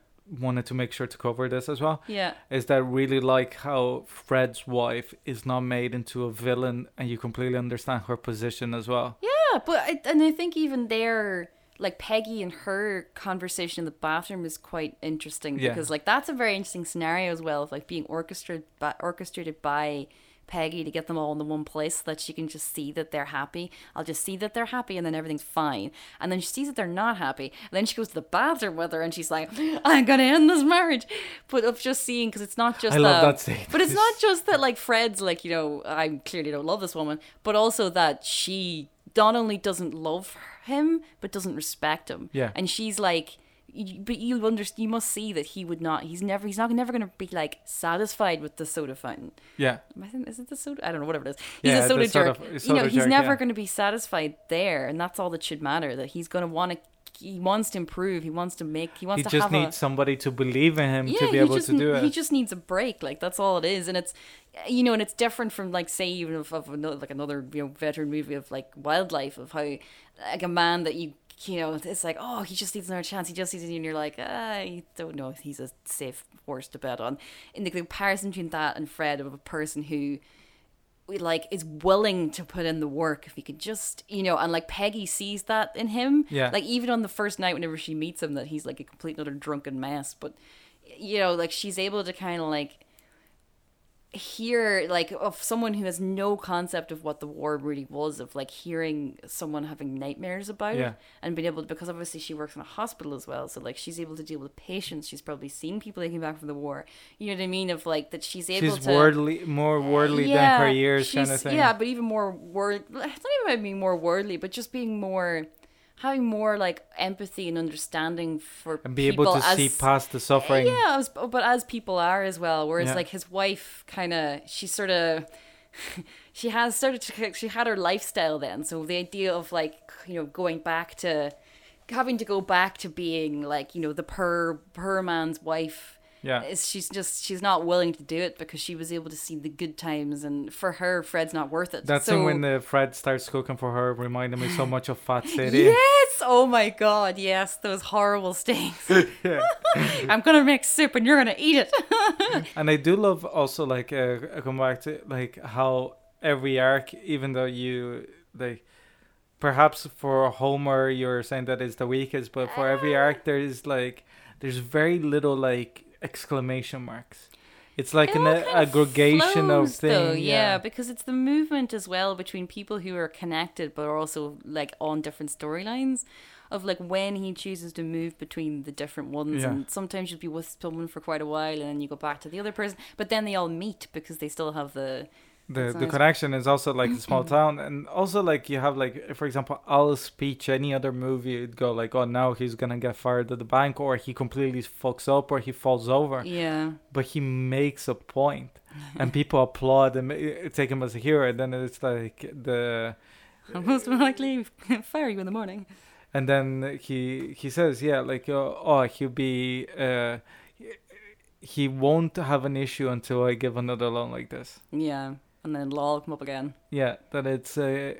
Wanted to make sure to cover this as well. Yeah. Is that really like how Fred's wife is not made into a villain and you completely understand her position as well? Yeah, but I, and I think even there, like Peggy and her conversation in the bathroom is quite interesting Yeah. because like that's a very interesting scenario as well of like being orchestrated by, orchestrated by Peggy to get them all in the one place so that she can just see that they're happy. I'll just see that they're happy and then everything's fine. And then she sees that they're not happy. And then she goes to the bathroom with her and she's like, I'm gonna end this marriage. But of just seeing because it's not just I love that- that scene. But it's not just that like Fred's like, you know, I clearly don't love this woman, but also that she not only doesn't love him, but doesn't respect him. Yeah. And she's like but you under you must see that he would not he's never he's not never going to be like satisfied with the soda fountain Yeah. I think is it the soda I don't know whatever it is he's Yeah, a soda soda- jerk soda you know he's jerk, never yeah. going to be satisfied there and that's all that should matter that he's going to want to he wants to improve he wants to make he wants to have He to just have needs a somebody to believe in him to be able just, to do it. He just needs a break. Like that's all it is, and it's you know, and it's different from like say even of, of another like another you know veteran movie of like wildlife of how like a man that you you know it's like oh he just needs another chance he just needs and you're like ah you don't know if he's a safe horse to bet on. In the comparison between that and Fred of a person who like is willing to put in the work if he could just you know and like peggy sees that in him Yeah. like even on the first night whenever she meets him that he's like a complete and utter drunken mess but you know like she's able to kind of like hear like of someone who has no concept of what the war really was of like hearing someone having nightmares about Yeah. it and being able to because obviously she works in a hospital as well so like she's able to deal with patients she's probably seen people that came back from the war you know what i mean of like that she's able She's to worldly, more worldly than her years, kind of she's- thing. Yeah, but even more word. It's not even about being more worldly, but just being more, having more like empathy and understanding for and be able to as, see past the suffering. Yeah, as, but as people are as well. Whereas Yeah. like his wife, kind of, she sort of. She has started to. She had her lifestyle then, so the idea of like you know going back to having to go back to being like you know the per per man's wife Yeah. is she's just she's not willing to do it because she was able to see the good times and for her Fred's not worth it. That's so, when the Fred starts cooking for her, reminding me so much of Fat City. Yes! Oh my god, yes, those horrible steaks. I'm gonna make soup and you're gonna eat it. And I do love also like uh, come back to like how every arc, even though you like perhaps for Homer you're saying that it's the weakest, but for every Uh. arc there is like there's very little like exclamation marks. It's like It an all a- kind of aggregation of flows, though, things. yeah. because it's the movement as well between people who are connected but are also like on different storylines of like when he chooses to move between the different ones Yeah. and sometimes you'll be with someone for quite a while and then you go back to the other person but then they all meet because they still have the the the connection is also like a small town and also like you have like for example Al's speech any other movie it'd go like oh now he's gonna get fired at the bank or he completely fucks up or he falls over. Yeah. But he makes a point and people applaud and take him as a hero and then it's like the most likely fire you in the morning. And then he he says yeah like uh, oh he'll be uh he won't have an issue until I give another loan like this. Yeah and then law will all come up again Yeah, that it's uh,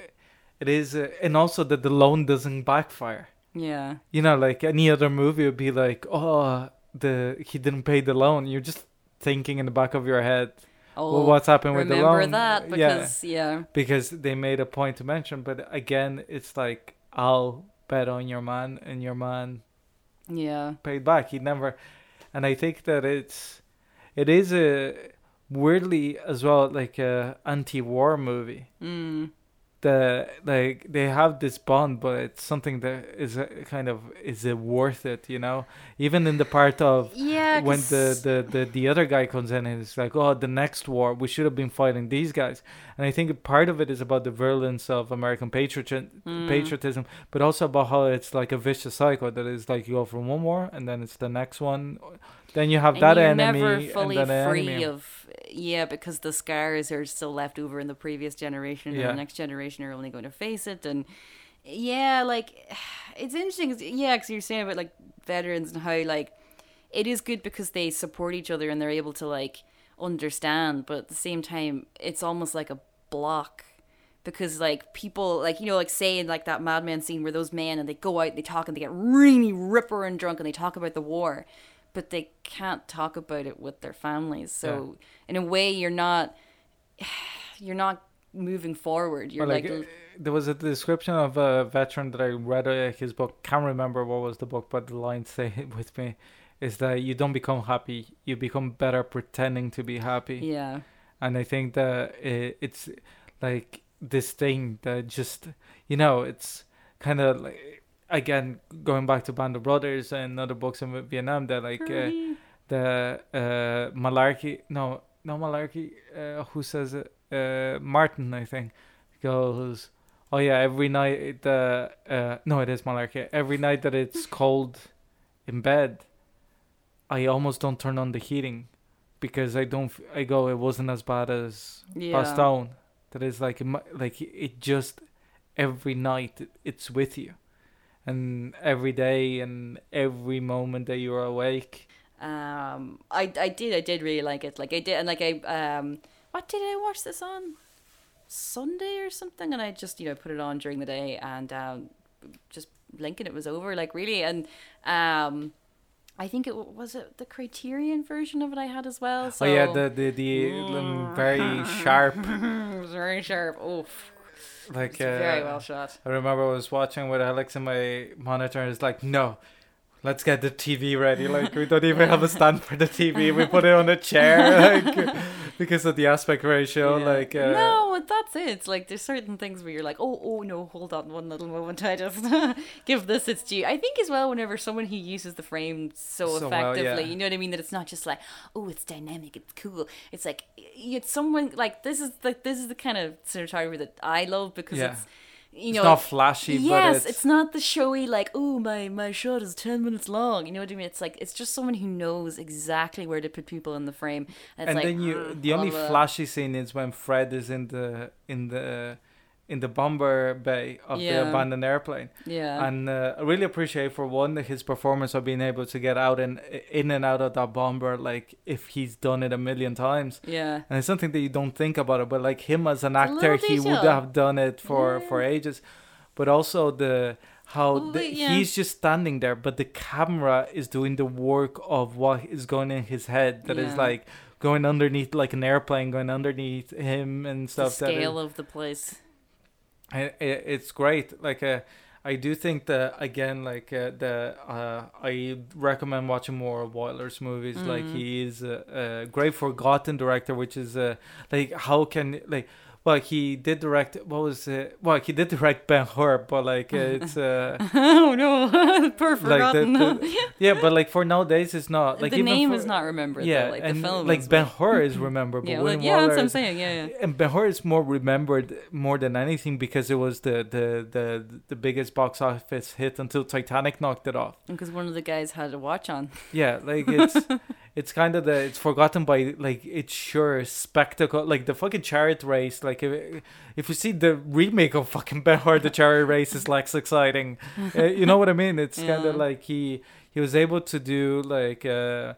it is, uh, and also that the loan doesn't backfire. yeah You know, like any other movie would be like, oh, the he didn't pay the loan. You're just thinking in the back of your head, oh well, what's happened with the loan? remember that yeah, because yeah because they made a point to mention. But again, it's like I'll bet on your man, and your man yeah paid back. He never, and I think that it's, it is a weirdly as well like a anti-war movie. mm. the like they have this bond but it's something that is uh, kind of is it worth it you know even in the part of yeah when the, the the the other guy comes in and it's like oh the next war we should have been fighting these guys and i think part of it is about the virulence of american patriotism Mm. patriotism but also about how it's like a vicious cycle that is like you go from one war and then it's the next one then you have and that enemy never and fully then free enemy of yeah because the scars are still left over in the previous generation and Yeah. the next generation are only going to face it and yeah like it's interesting 'cause- yeah because you're saying about like veterans and how like it is good because they support each other and they're able to like understand, but at the same time, it's almost like a block because like people like you know like saying like that Mad Men scene where those men and they go out and they talk and they get really ripper and drunk and they talk about the war but they can't talk about it with their families so in a way you're not you're not moving forward you're like, like, uh, there was a description of a veteran that I read uh, his book. Can't remember what was the book, but the line stay with me is that you don't become happy, you become better pretending to be happy. yeah And I think that i it's like this thing that just you know it's kind of like again going back to Band of Brothers and other books in Vietnam that like uh, the uh, Malarkey no no Malarkey uh, who says it uh, Martin I think goes oh yeah every night the uh, no it is Malarkey. Every night that it's cold in bed I almost don't turn on the heating because I don't I go it wasn't as bad as yeah. Bastogne that is like like it just every night it's with you and every day and every moment that you're awake? Um i i did i did really like it. Like i did and like i um what did i watch this on? Sunday or something? And i just you know put it on during the day and um just blinking it was over like really. And um i think it was it the criterion version of it i had as well? So oh yeah the the, the um, very sharp it was very sharp. Oh like it's very uh, well shot. I remember I was watching with Alex on my monitor and it's like no let's get the TV ready. Like we don't even have a stand for the TV we put it on a chair like because of the aspect ratio Yeah. like uh, no, that's it. It's like there's certain things where you're like, oh, oh no, hold on one little moment. I just give this its due. I think as well, whenever someone who uses the frame so, So well, effectively, yeah. you know what I mean. That it's not just like, oh, it's dynamic, it's cool. It's like it's someone like this is the this is the kind of cinematography that I love because Yeah. it's you it's know not flashy yes, but it's, it's, not the showy like, oh my my shot is ten minutes long. You know what I mean? It's like it's just someone who knows exactly where to put people in the frame. And, it's and like, then you mm, the only flashy scene is when Fred is in the in the in the bomber bay of the abandoned airplane yeah and uh, I really appreciate for one his performance of being able to get out and in and out of that bomber like if he's done it a million times yeah and it's something that you don't think about it but like him as an actor he would have done it for Yeah. for ages but also the how Well, the, yeah. he's just standing there but the camera is doing the work of what is going in his head That is Yeah. like going underneath like an airplane going underneath him and the stuff that is- scale of the place. I- I- it's great like uh, i do think that again like uh, the uh, i recommend watching more of Wyler's movies like Mhm. he is a, a great forgotten director which is uh, like how can like well he did direct what was it well he did direct ben hur but like it's uh oh no, poor like the, forgotten. the- yeah but like for nowadays it's not like the name for- is not remembered. yeah though. like and the film like ben hur is remembered Yeah, like, yeah, that's what I'm saying. Yeah, yeah. and Ben Hur is more remembered more than anything because it was the, the, the, the biggest box office hit until Titanic knocked it off. Because one of the guys had a watch on. Yeah, like it's it's kind of the it's forgotten by like it's sure spectacle like the fucking chariot race. Like if, if you see the remake of fucking Ben Hur, the chariot race is less exciting. Uh, you know what I mean? It's kind of like he he was able to do like uh,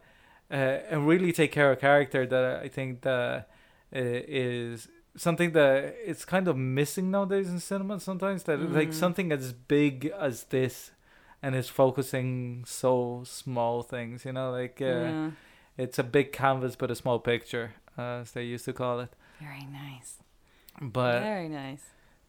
uh, and really take care of character that I think that uh, is something that it's kind of missing nowadays in cinema sometimes that like Mhm. something as big as this and is focusing so small things you know like uh, yeah. It's a big canvas but a small picture uh, as they used to call it Very nice. but Very nice.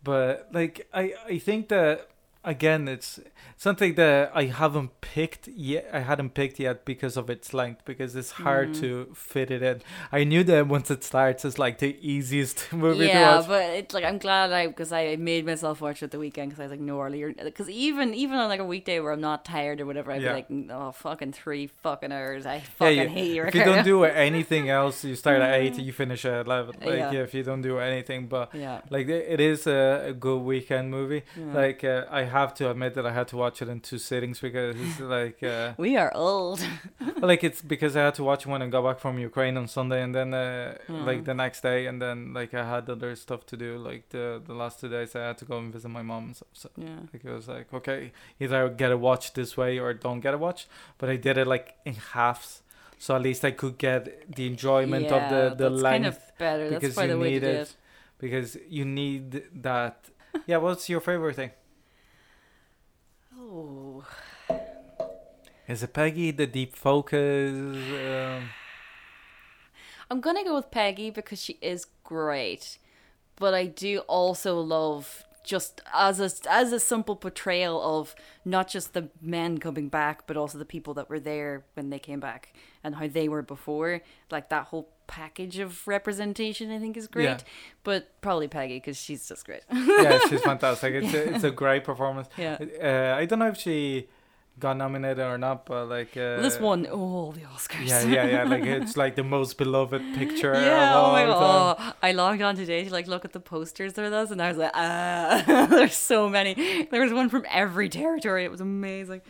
but like i i think that again it's something that i haven't picked yet i hadn't picked yet because of its length because it's hard Mhm. to fit it in i knew that once it starts it's like the easiest movie yeah, to watch but it's like I'm glad I because I made myself watch it the weekend because I was like no earlier because even even on like a weekday where I'm not tired or whatever I'd Yeah. be like oh fucking three fucking hours I Yeah, fucking you- hate you if you don't do anything else you start at 8 you finish at 11 like Yeah. yeah. if you don't do anything but yeah, like it it is a, a good weekend movie yeah. like uh, i have to admit that i had to watch it in two sittings because it's like uh we are old like it's because I had to watch one and go back from Ukraine on Sunday, and then uh, Hmm. like the next day, and then like I had other stuff to do. Like the the last two days, I had to go and visit my mom. and stuff. So yeah like it was like okay, either I get a watch this way or don't get a watch. But I did it like in halves. so at least I could get the enjoyment yeah, of the the that's length kind of better. That's because probably you the way need it. it. because you need that. Yeah, what's your favorite thing? Oh, Is it Peggy? The deep focus. Um, I'm gonna go with Peggy because she is great, but I do also love just as a as a simple portrayal of not just the men coming back, but also the people that were there when they came back and how they were before. Like that whole package of representation, I think is great. Yeah. But probably Peggy because she's just great. yeah, she's fantastic. It's a, it's a great performance. yeah. Uh, I don't know if she got nominated or not, but like uh, this one, oh, the Oscars. Yeah, yeah, yeah. Like it's like the most beloved picture. Yeah, of oh my god. Oh, I logged on today to like look at the posters for this and I was like, ah, there's so many. There was one from every territory. It was amazing.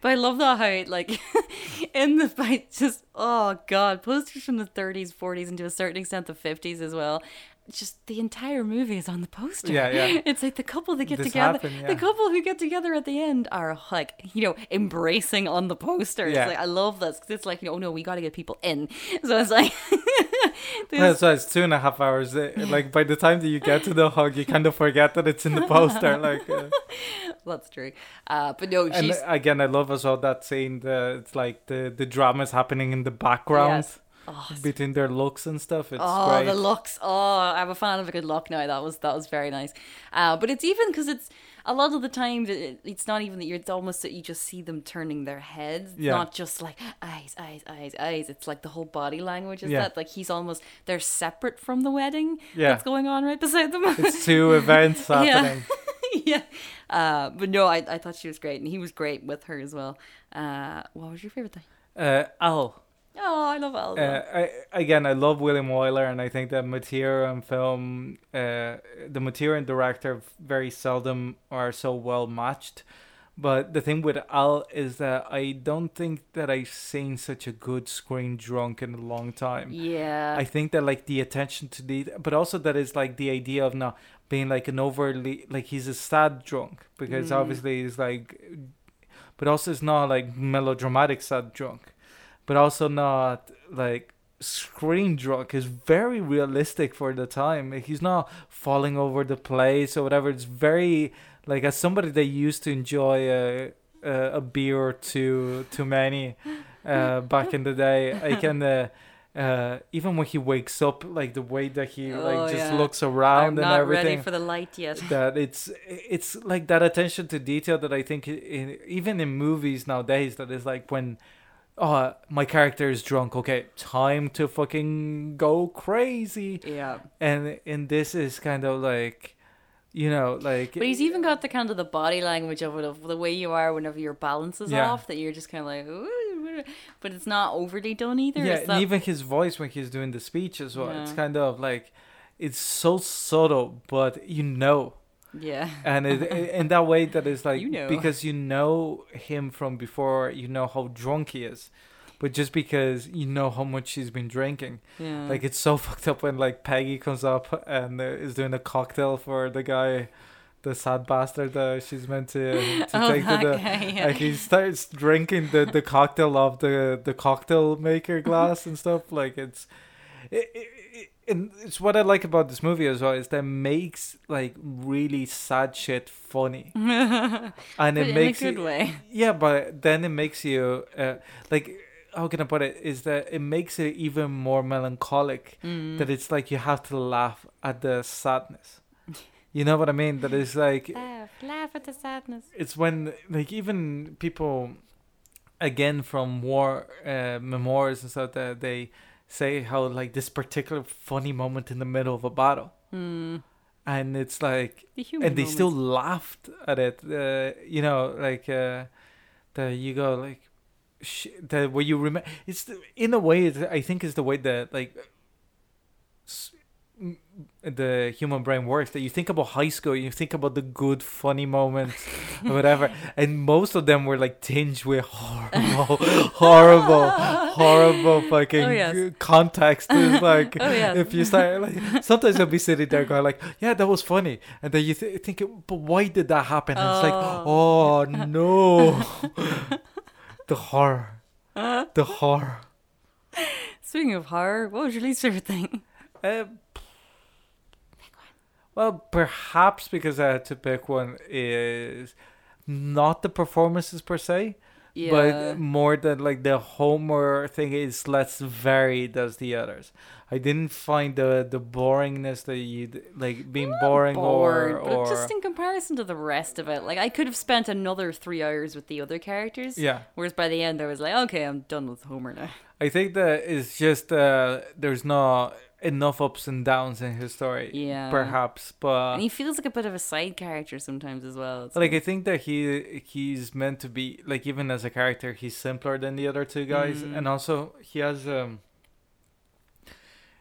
But I love that how like in the fight just oh god, posters from the 30s, 40s and to a certain extent the 50s as well. Just the entire movie is on the poster. Yeah, yeah. It's like the couple that get This together. happened, yeah. The couple who get together at the end are like, you know, embracing on the poster. It's Yeah. like I love this because it's like, you know, no, we got to get people in. So it's like so it's two and a half hours. Uh, Like by the time that you get to the hug, you kind of forget that it's in the poster. Like, uh, That's true. Uh, but no, and again, I love as well that scene. The it's like the the drama is happening in the background Yes. oh, between their looks and stuff. It's oh, great. the looks. Oh, I'm a fan of a good look now. That was that was very nice. Uh, but it's even because it's a lot of the time it, it's not even that you're. It's almost that you just see them turning their heads, Yeah. not just like eyes, eyes, eyes, eyes. It's like the whole body language is Yeah. that. Like he's almost they're separate from the wedding Yeah. that's going on right beside them. it's two events happening. yeah. Uh, but no, I, I thought she was great, and he was great with her as well. Uh, what was your favorite thing? Uh, Al. Oh, I love Al. Uh, I, again, I love William Wyler, and I think that material and film, uh, the material and director very seldom are so well matched. But the thing with Al is that I don't think that I've seen such a good screen drunk in a long time. yeah. I think that like the attention to the, but also that is like the idea of not being like an overly like he's a sad drunk because Mm. obviously he's like, but also it's not like melodramatic sad drunk, but also not like screen drunk. is very realistic for the time. He's not falling over the place or whatever. It's very like as somebody that used to enjoy a a, a beer or two too many uh, back in the day. I can. Uh, uh, even when he wakes up, like the way that he Oh, like just yeah. looks I'm around and not everything, ready for the light yet. that it's it's like that attention to detail that I think in, even in movies nowadays that is like when oh my character is drunk okay time to fucking go crazy Yeah. and and this is kind of like you know like But he's even got the kind of the body language of it, of the way you are whenever your balance is Yeah. off, that you're just kind of like, "Ooh," but it's not overly done either. yeah It's and even his voice when he's doing the speech as well it's kind of like it's so subtle but you know yeah. and it, in that way that is like You know. because you know him from before you know how drunk he is but just because you know how much she's been drinking yeah. like it's so fucked up when like peggy comes up and uh, is doing a cocktail for the guy the sad bastard that she's meant to, to oh, take to the guy, yeah. like he starts drinking the, the cocktail of the the cocktail maker glass and stuff like it's it, it, it, and it's what I like about this movie as well is that it makes like really sad shit funny and it in makes a good it, way. yeah but then it makes you uh, like how can I put it is that it makes it even more melancholic Mm. that it's like you have to laugh at the sadness you know what I mean that it's like Laugh, laugh at the sadness. it's when like even people again from war uh, memoirs and stuff that they say how like this particular funny moment in the middle of a battle Mm. and it's like The and they still laughed at it uh, you know like uh that you go like sh- that where you remember it's the, in a way i think is the way that like s- the human brain works that you think about high school you think about the good funny moments whatever and most of them were like tinged with horrible horrible horrible oh, fucking Oh, yes. context. Is like Oh, yes. if you start like sometimes you'll be sitting there going like yeah that was funny. And then you th- think but why did that happen? And it's like oh, oh no the horror. The horror. Speaking of horror, what was your least favorite thing? Uh, well, perhaps because I had to pick one is not the performances per se, Yeah. but more that like the Homer thing is less varied as the others. I didn't find the the boringness that you like being boring bored, or but or just in comparison to the rest of it, like I could have spent another three hours with the other characters. yeah. Whereas by the end, I was like, okay, I'm done with Homer now. I think that it's just uh, there's not enough ups and downs in his story. Yeah. Perhaps, but And he feels like a bit of a side character sometimes as well. It's like I think that he he's meant to be like even as a character he's simpler than the other two guys, Mm. and also he has um.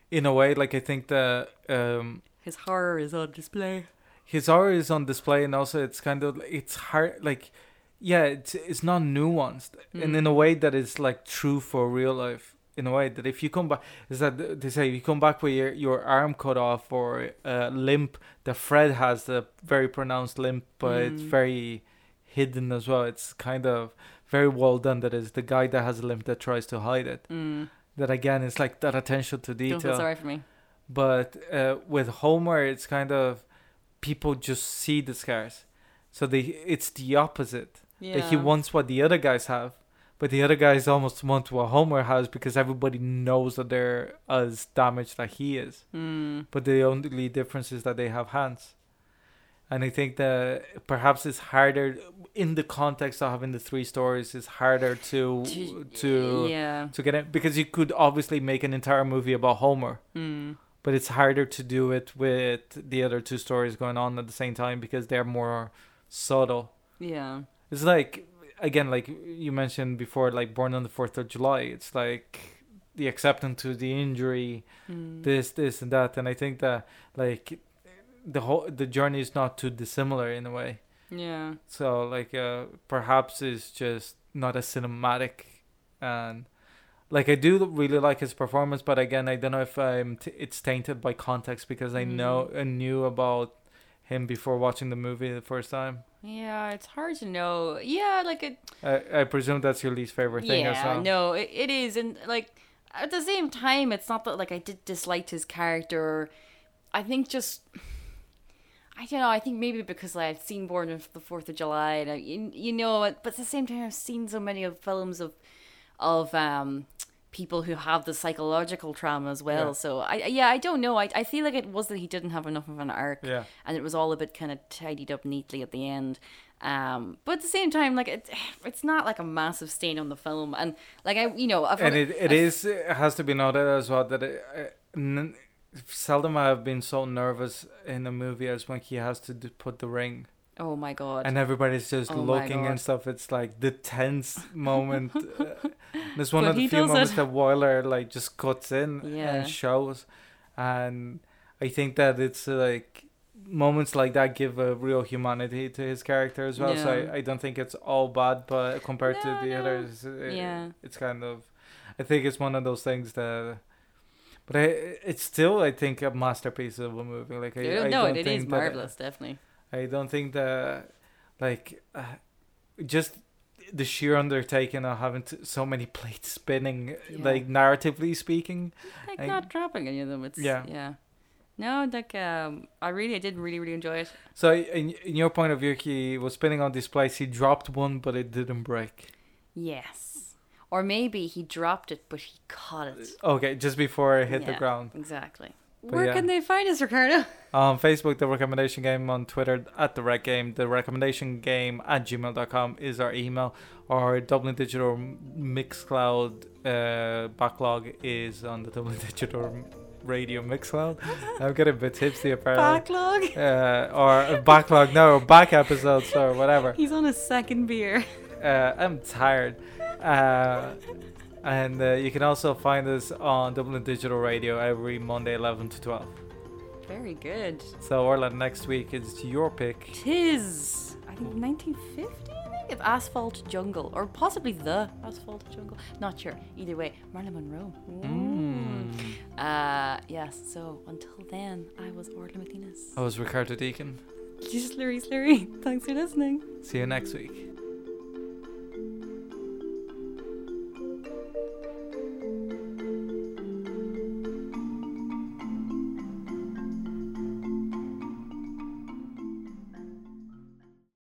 In a way, like I think that um, his horror is on display. his horror is on display, and also it's kind of it's hard like, yeah, it's it's not nuanced, and in a way that is like true for real life. In a way that if you come back, is that they say you come back with your your arm cut off or uh, limp. The Fred has the very pronounced limp, but it's Mm. very hidden as well. It's kind of very well done. That is the guy that has a limp that tries to hide it. Mm. That again is like that attention to detail Don't feel sorry for me. But uh, with Homer, it's kind of people just see the scars, so they it's the opposite. Yeah. That he wants what the other guys have, but the other guys almost want what Homer has because everybody knows that they're as damaged that he is. Mm. But the only difference is that they have hands. And I think that perhaps it's harder in the context of having the three stories. It's harder to To- to yeah. to get it because you could obviously make an entire movie about Homer Mm. but it's harder to do it with the other two stories going on at the same time because they're more subtle. Yeah. It's like again, like you mentioned before, like Born on the Fourth of July. It's like the acceptance to the injury, Mm. this, this, and that, and I think that like the whole the journey is not too dissimilar in a way. Yeah. So like uh, perhaps it's just not as cinematic and. Like I do really like his performance, but again, I don't know if I'm t- it's tainted by context because I know I knew about him before watching the movie the first time. Yeah, it's hard to know. Yeah, like it. I, I presume that's your least favorite thing yeah, no, it, it is, and like at the same time, it's not that like I did dislike his character. I think just. I don't know. I think maybe because like, I've seen Born of the Fourth of July, and I, you, you know, but at the same time, I've seen so many of films of, of um, people who have the psychological trauma as well. Yeah. So I, yeah, I don't know. I, I feel like it was that he didn't have enough of an arc Yeah. and it was all a bit kind of tidied up neatly at the end. Um, but at the same time, like it, it's not like a massive stain on the film, and like I, you know, I've And it, it is it has to be noted as well that it, uh, n- seldom I have been so nervous in a movie as when he has to do, put the ring Oh my god! and everybody's just Oh looking and stuff. It's like the tense moment. uh, there's one But of the few moments it. that Wyler like just cuts in Yeah. and shows, and I think that it's like moments like that give a real humanity to his character as well. So I, I don't think it's all bad, but compared No, to the no. others, uh, Yeah. it's kind of. I think it's one of those things that. But I, it's still, I think, a masterpiece of a movie. Like I, Yeah, I no, don't it think is that- marvelous, definitely. I don't think that, like, uh, just the sheer undertaking of having to, so many plates spinning, Yeah. like narratively speaking. Like I- not dropping any of them. It's Yeah. yeah. No, like um, I really, I did really, really enjoy it. So, in, in your point of view, he was spinning on these plates. He dropped one, but it didn't break. Yes, or maybe he dropped it, but he caught it. Okay, just before it hit the ground. Exactly. But Where yeah. can they find us, Ricardo? On Facebook, the recommendation game. On Twitter, at the rec game. The recommendation game at gmail.com is our email. Our Dublin Digital Mixcloud uh, backlog is on the Dublin Digital Radio Mixcloud. I'm getting a bit tipsy apparently. Backlog. Uh, or backlog, no, back episodes or whatever. He's on his second beer. Uh, I'm tired. Uh, and uh, you can also find us on Dublin Digital Radio every Monday, 11 to 12. Very good. So, Orla, next week is your pick. Tis I think 1950. I think of Asphalt Jungle, or possibly the Asphalt Jungle. Not sure. Either way, Marilyn Monroe. Mm. Uh, yes. So until then, I was Orla Mc Nelis. I was Ricardo Deakin. Slurry, slurry. Thanks for listening. See you next week.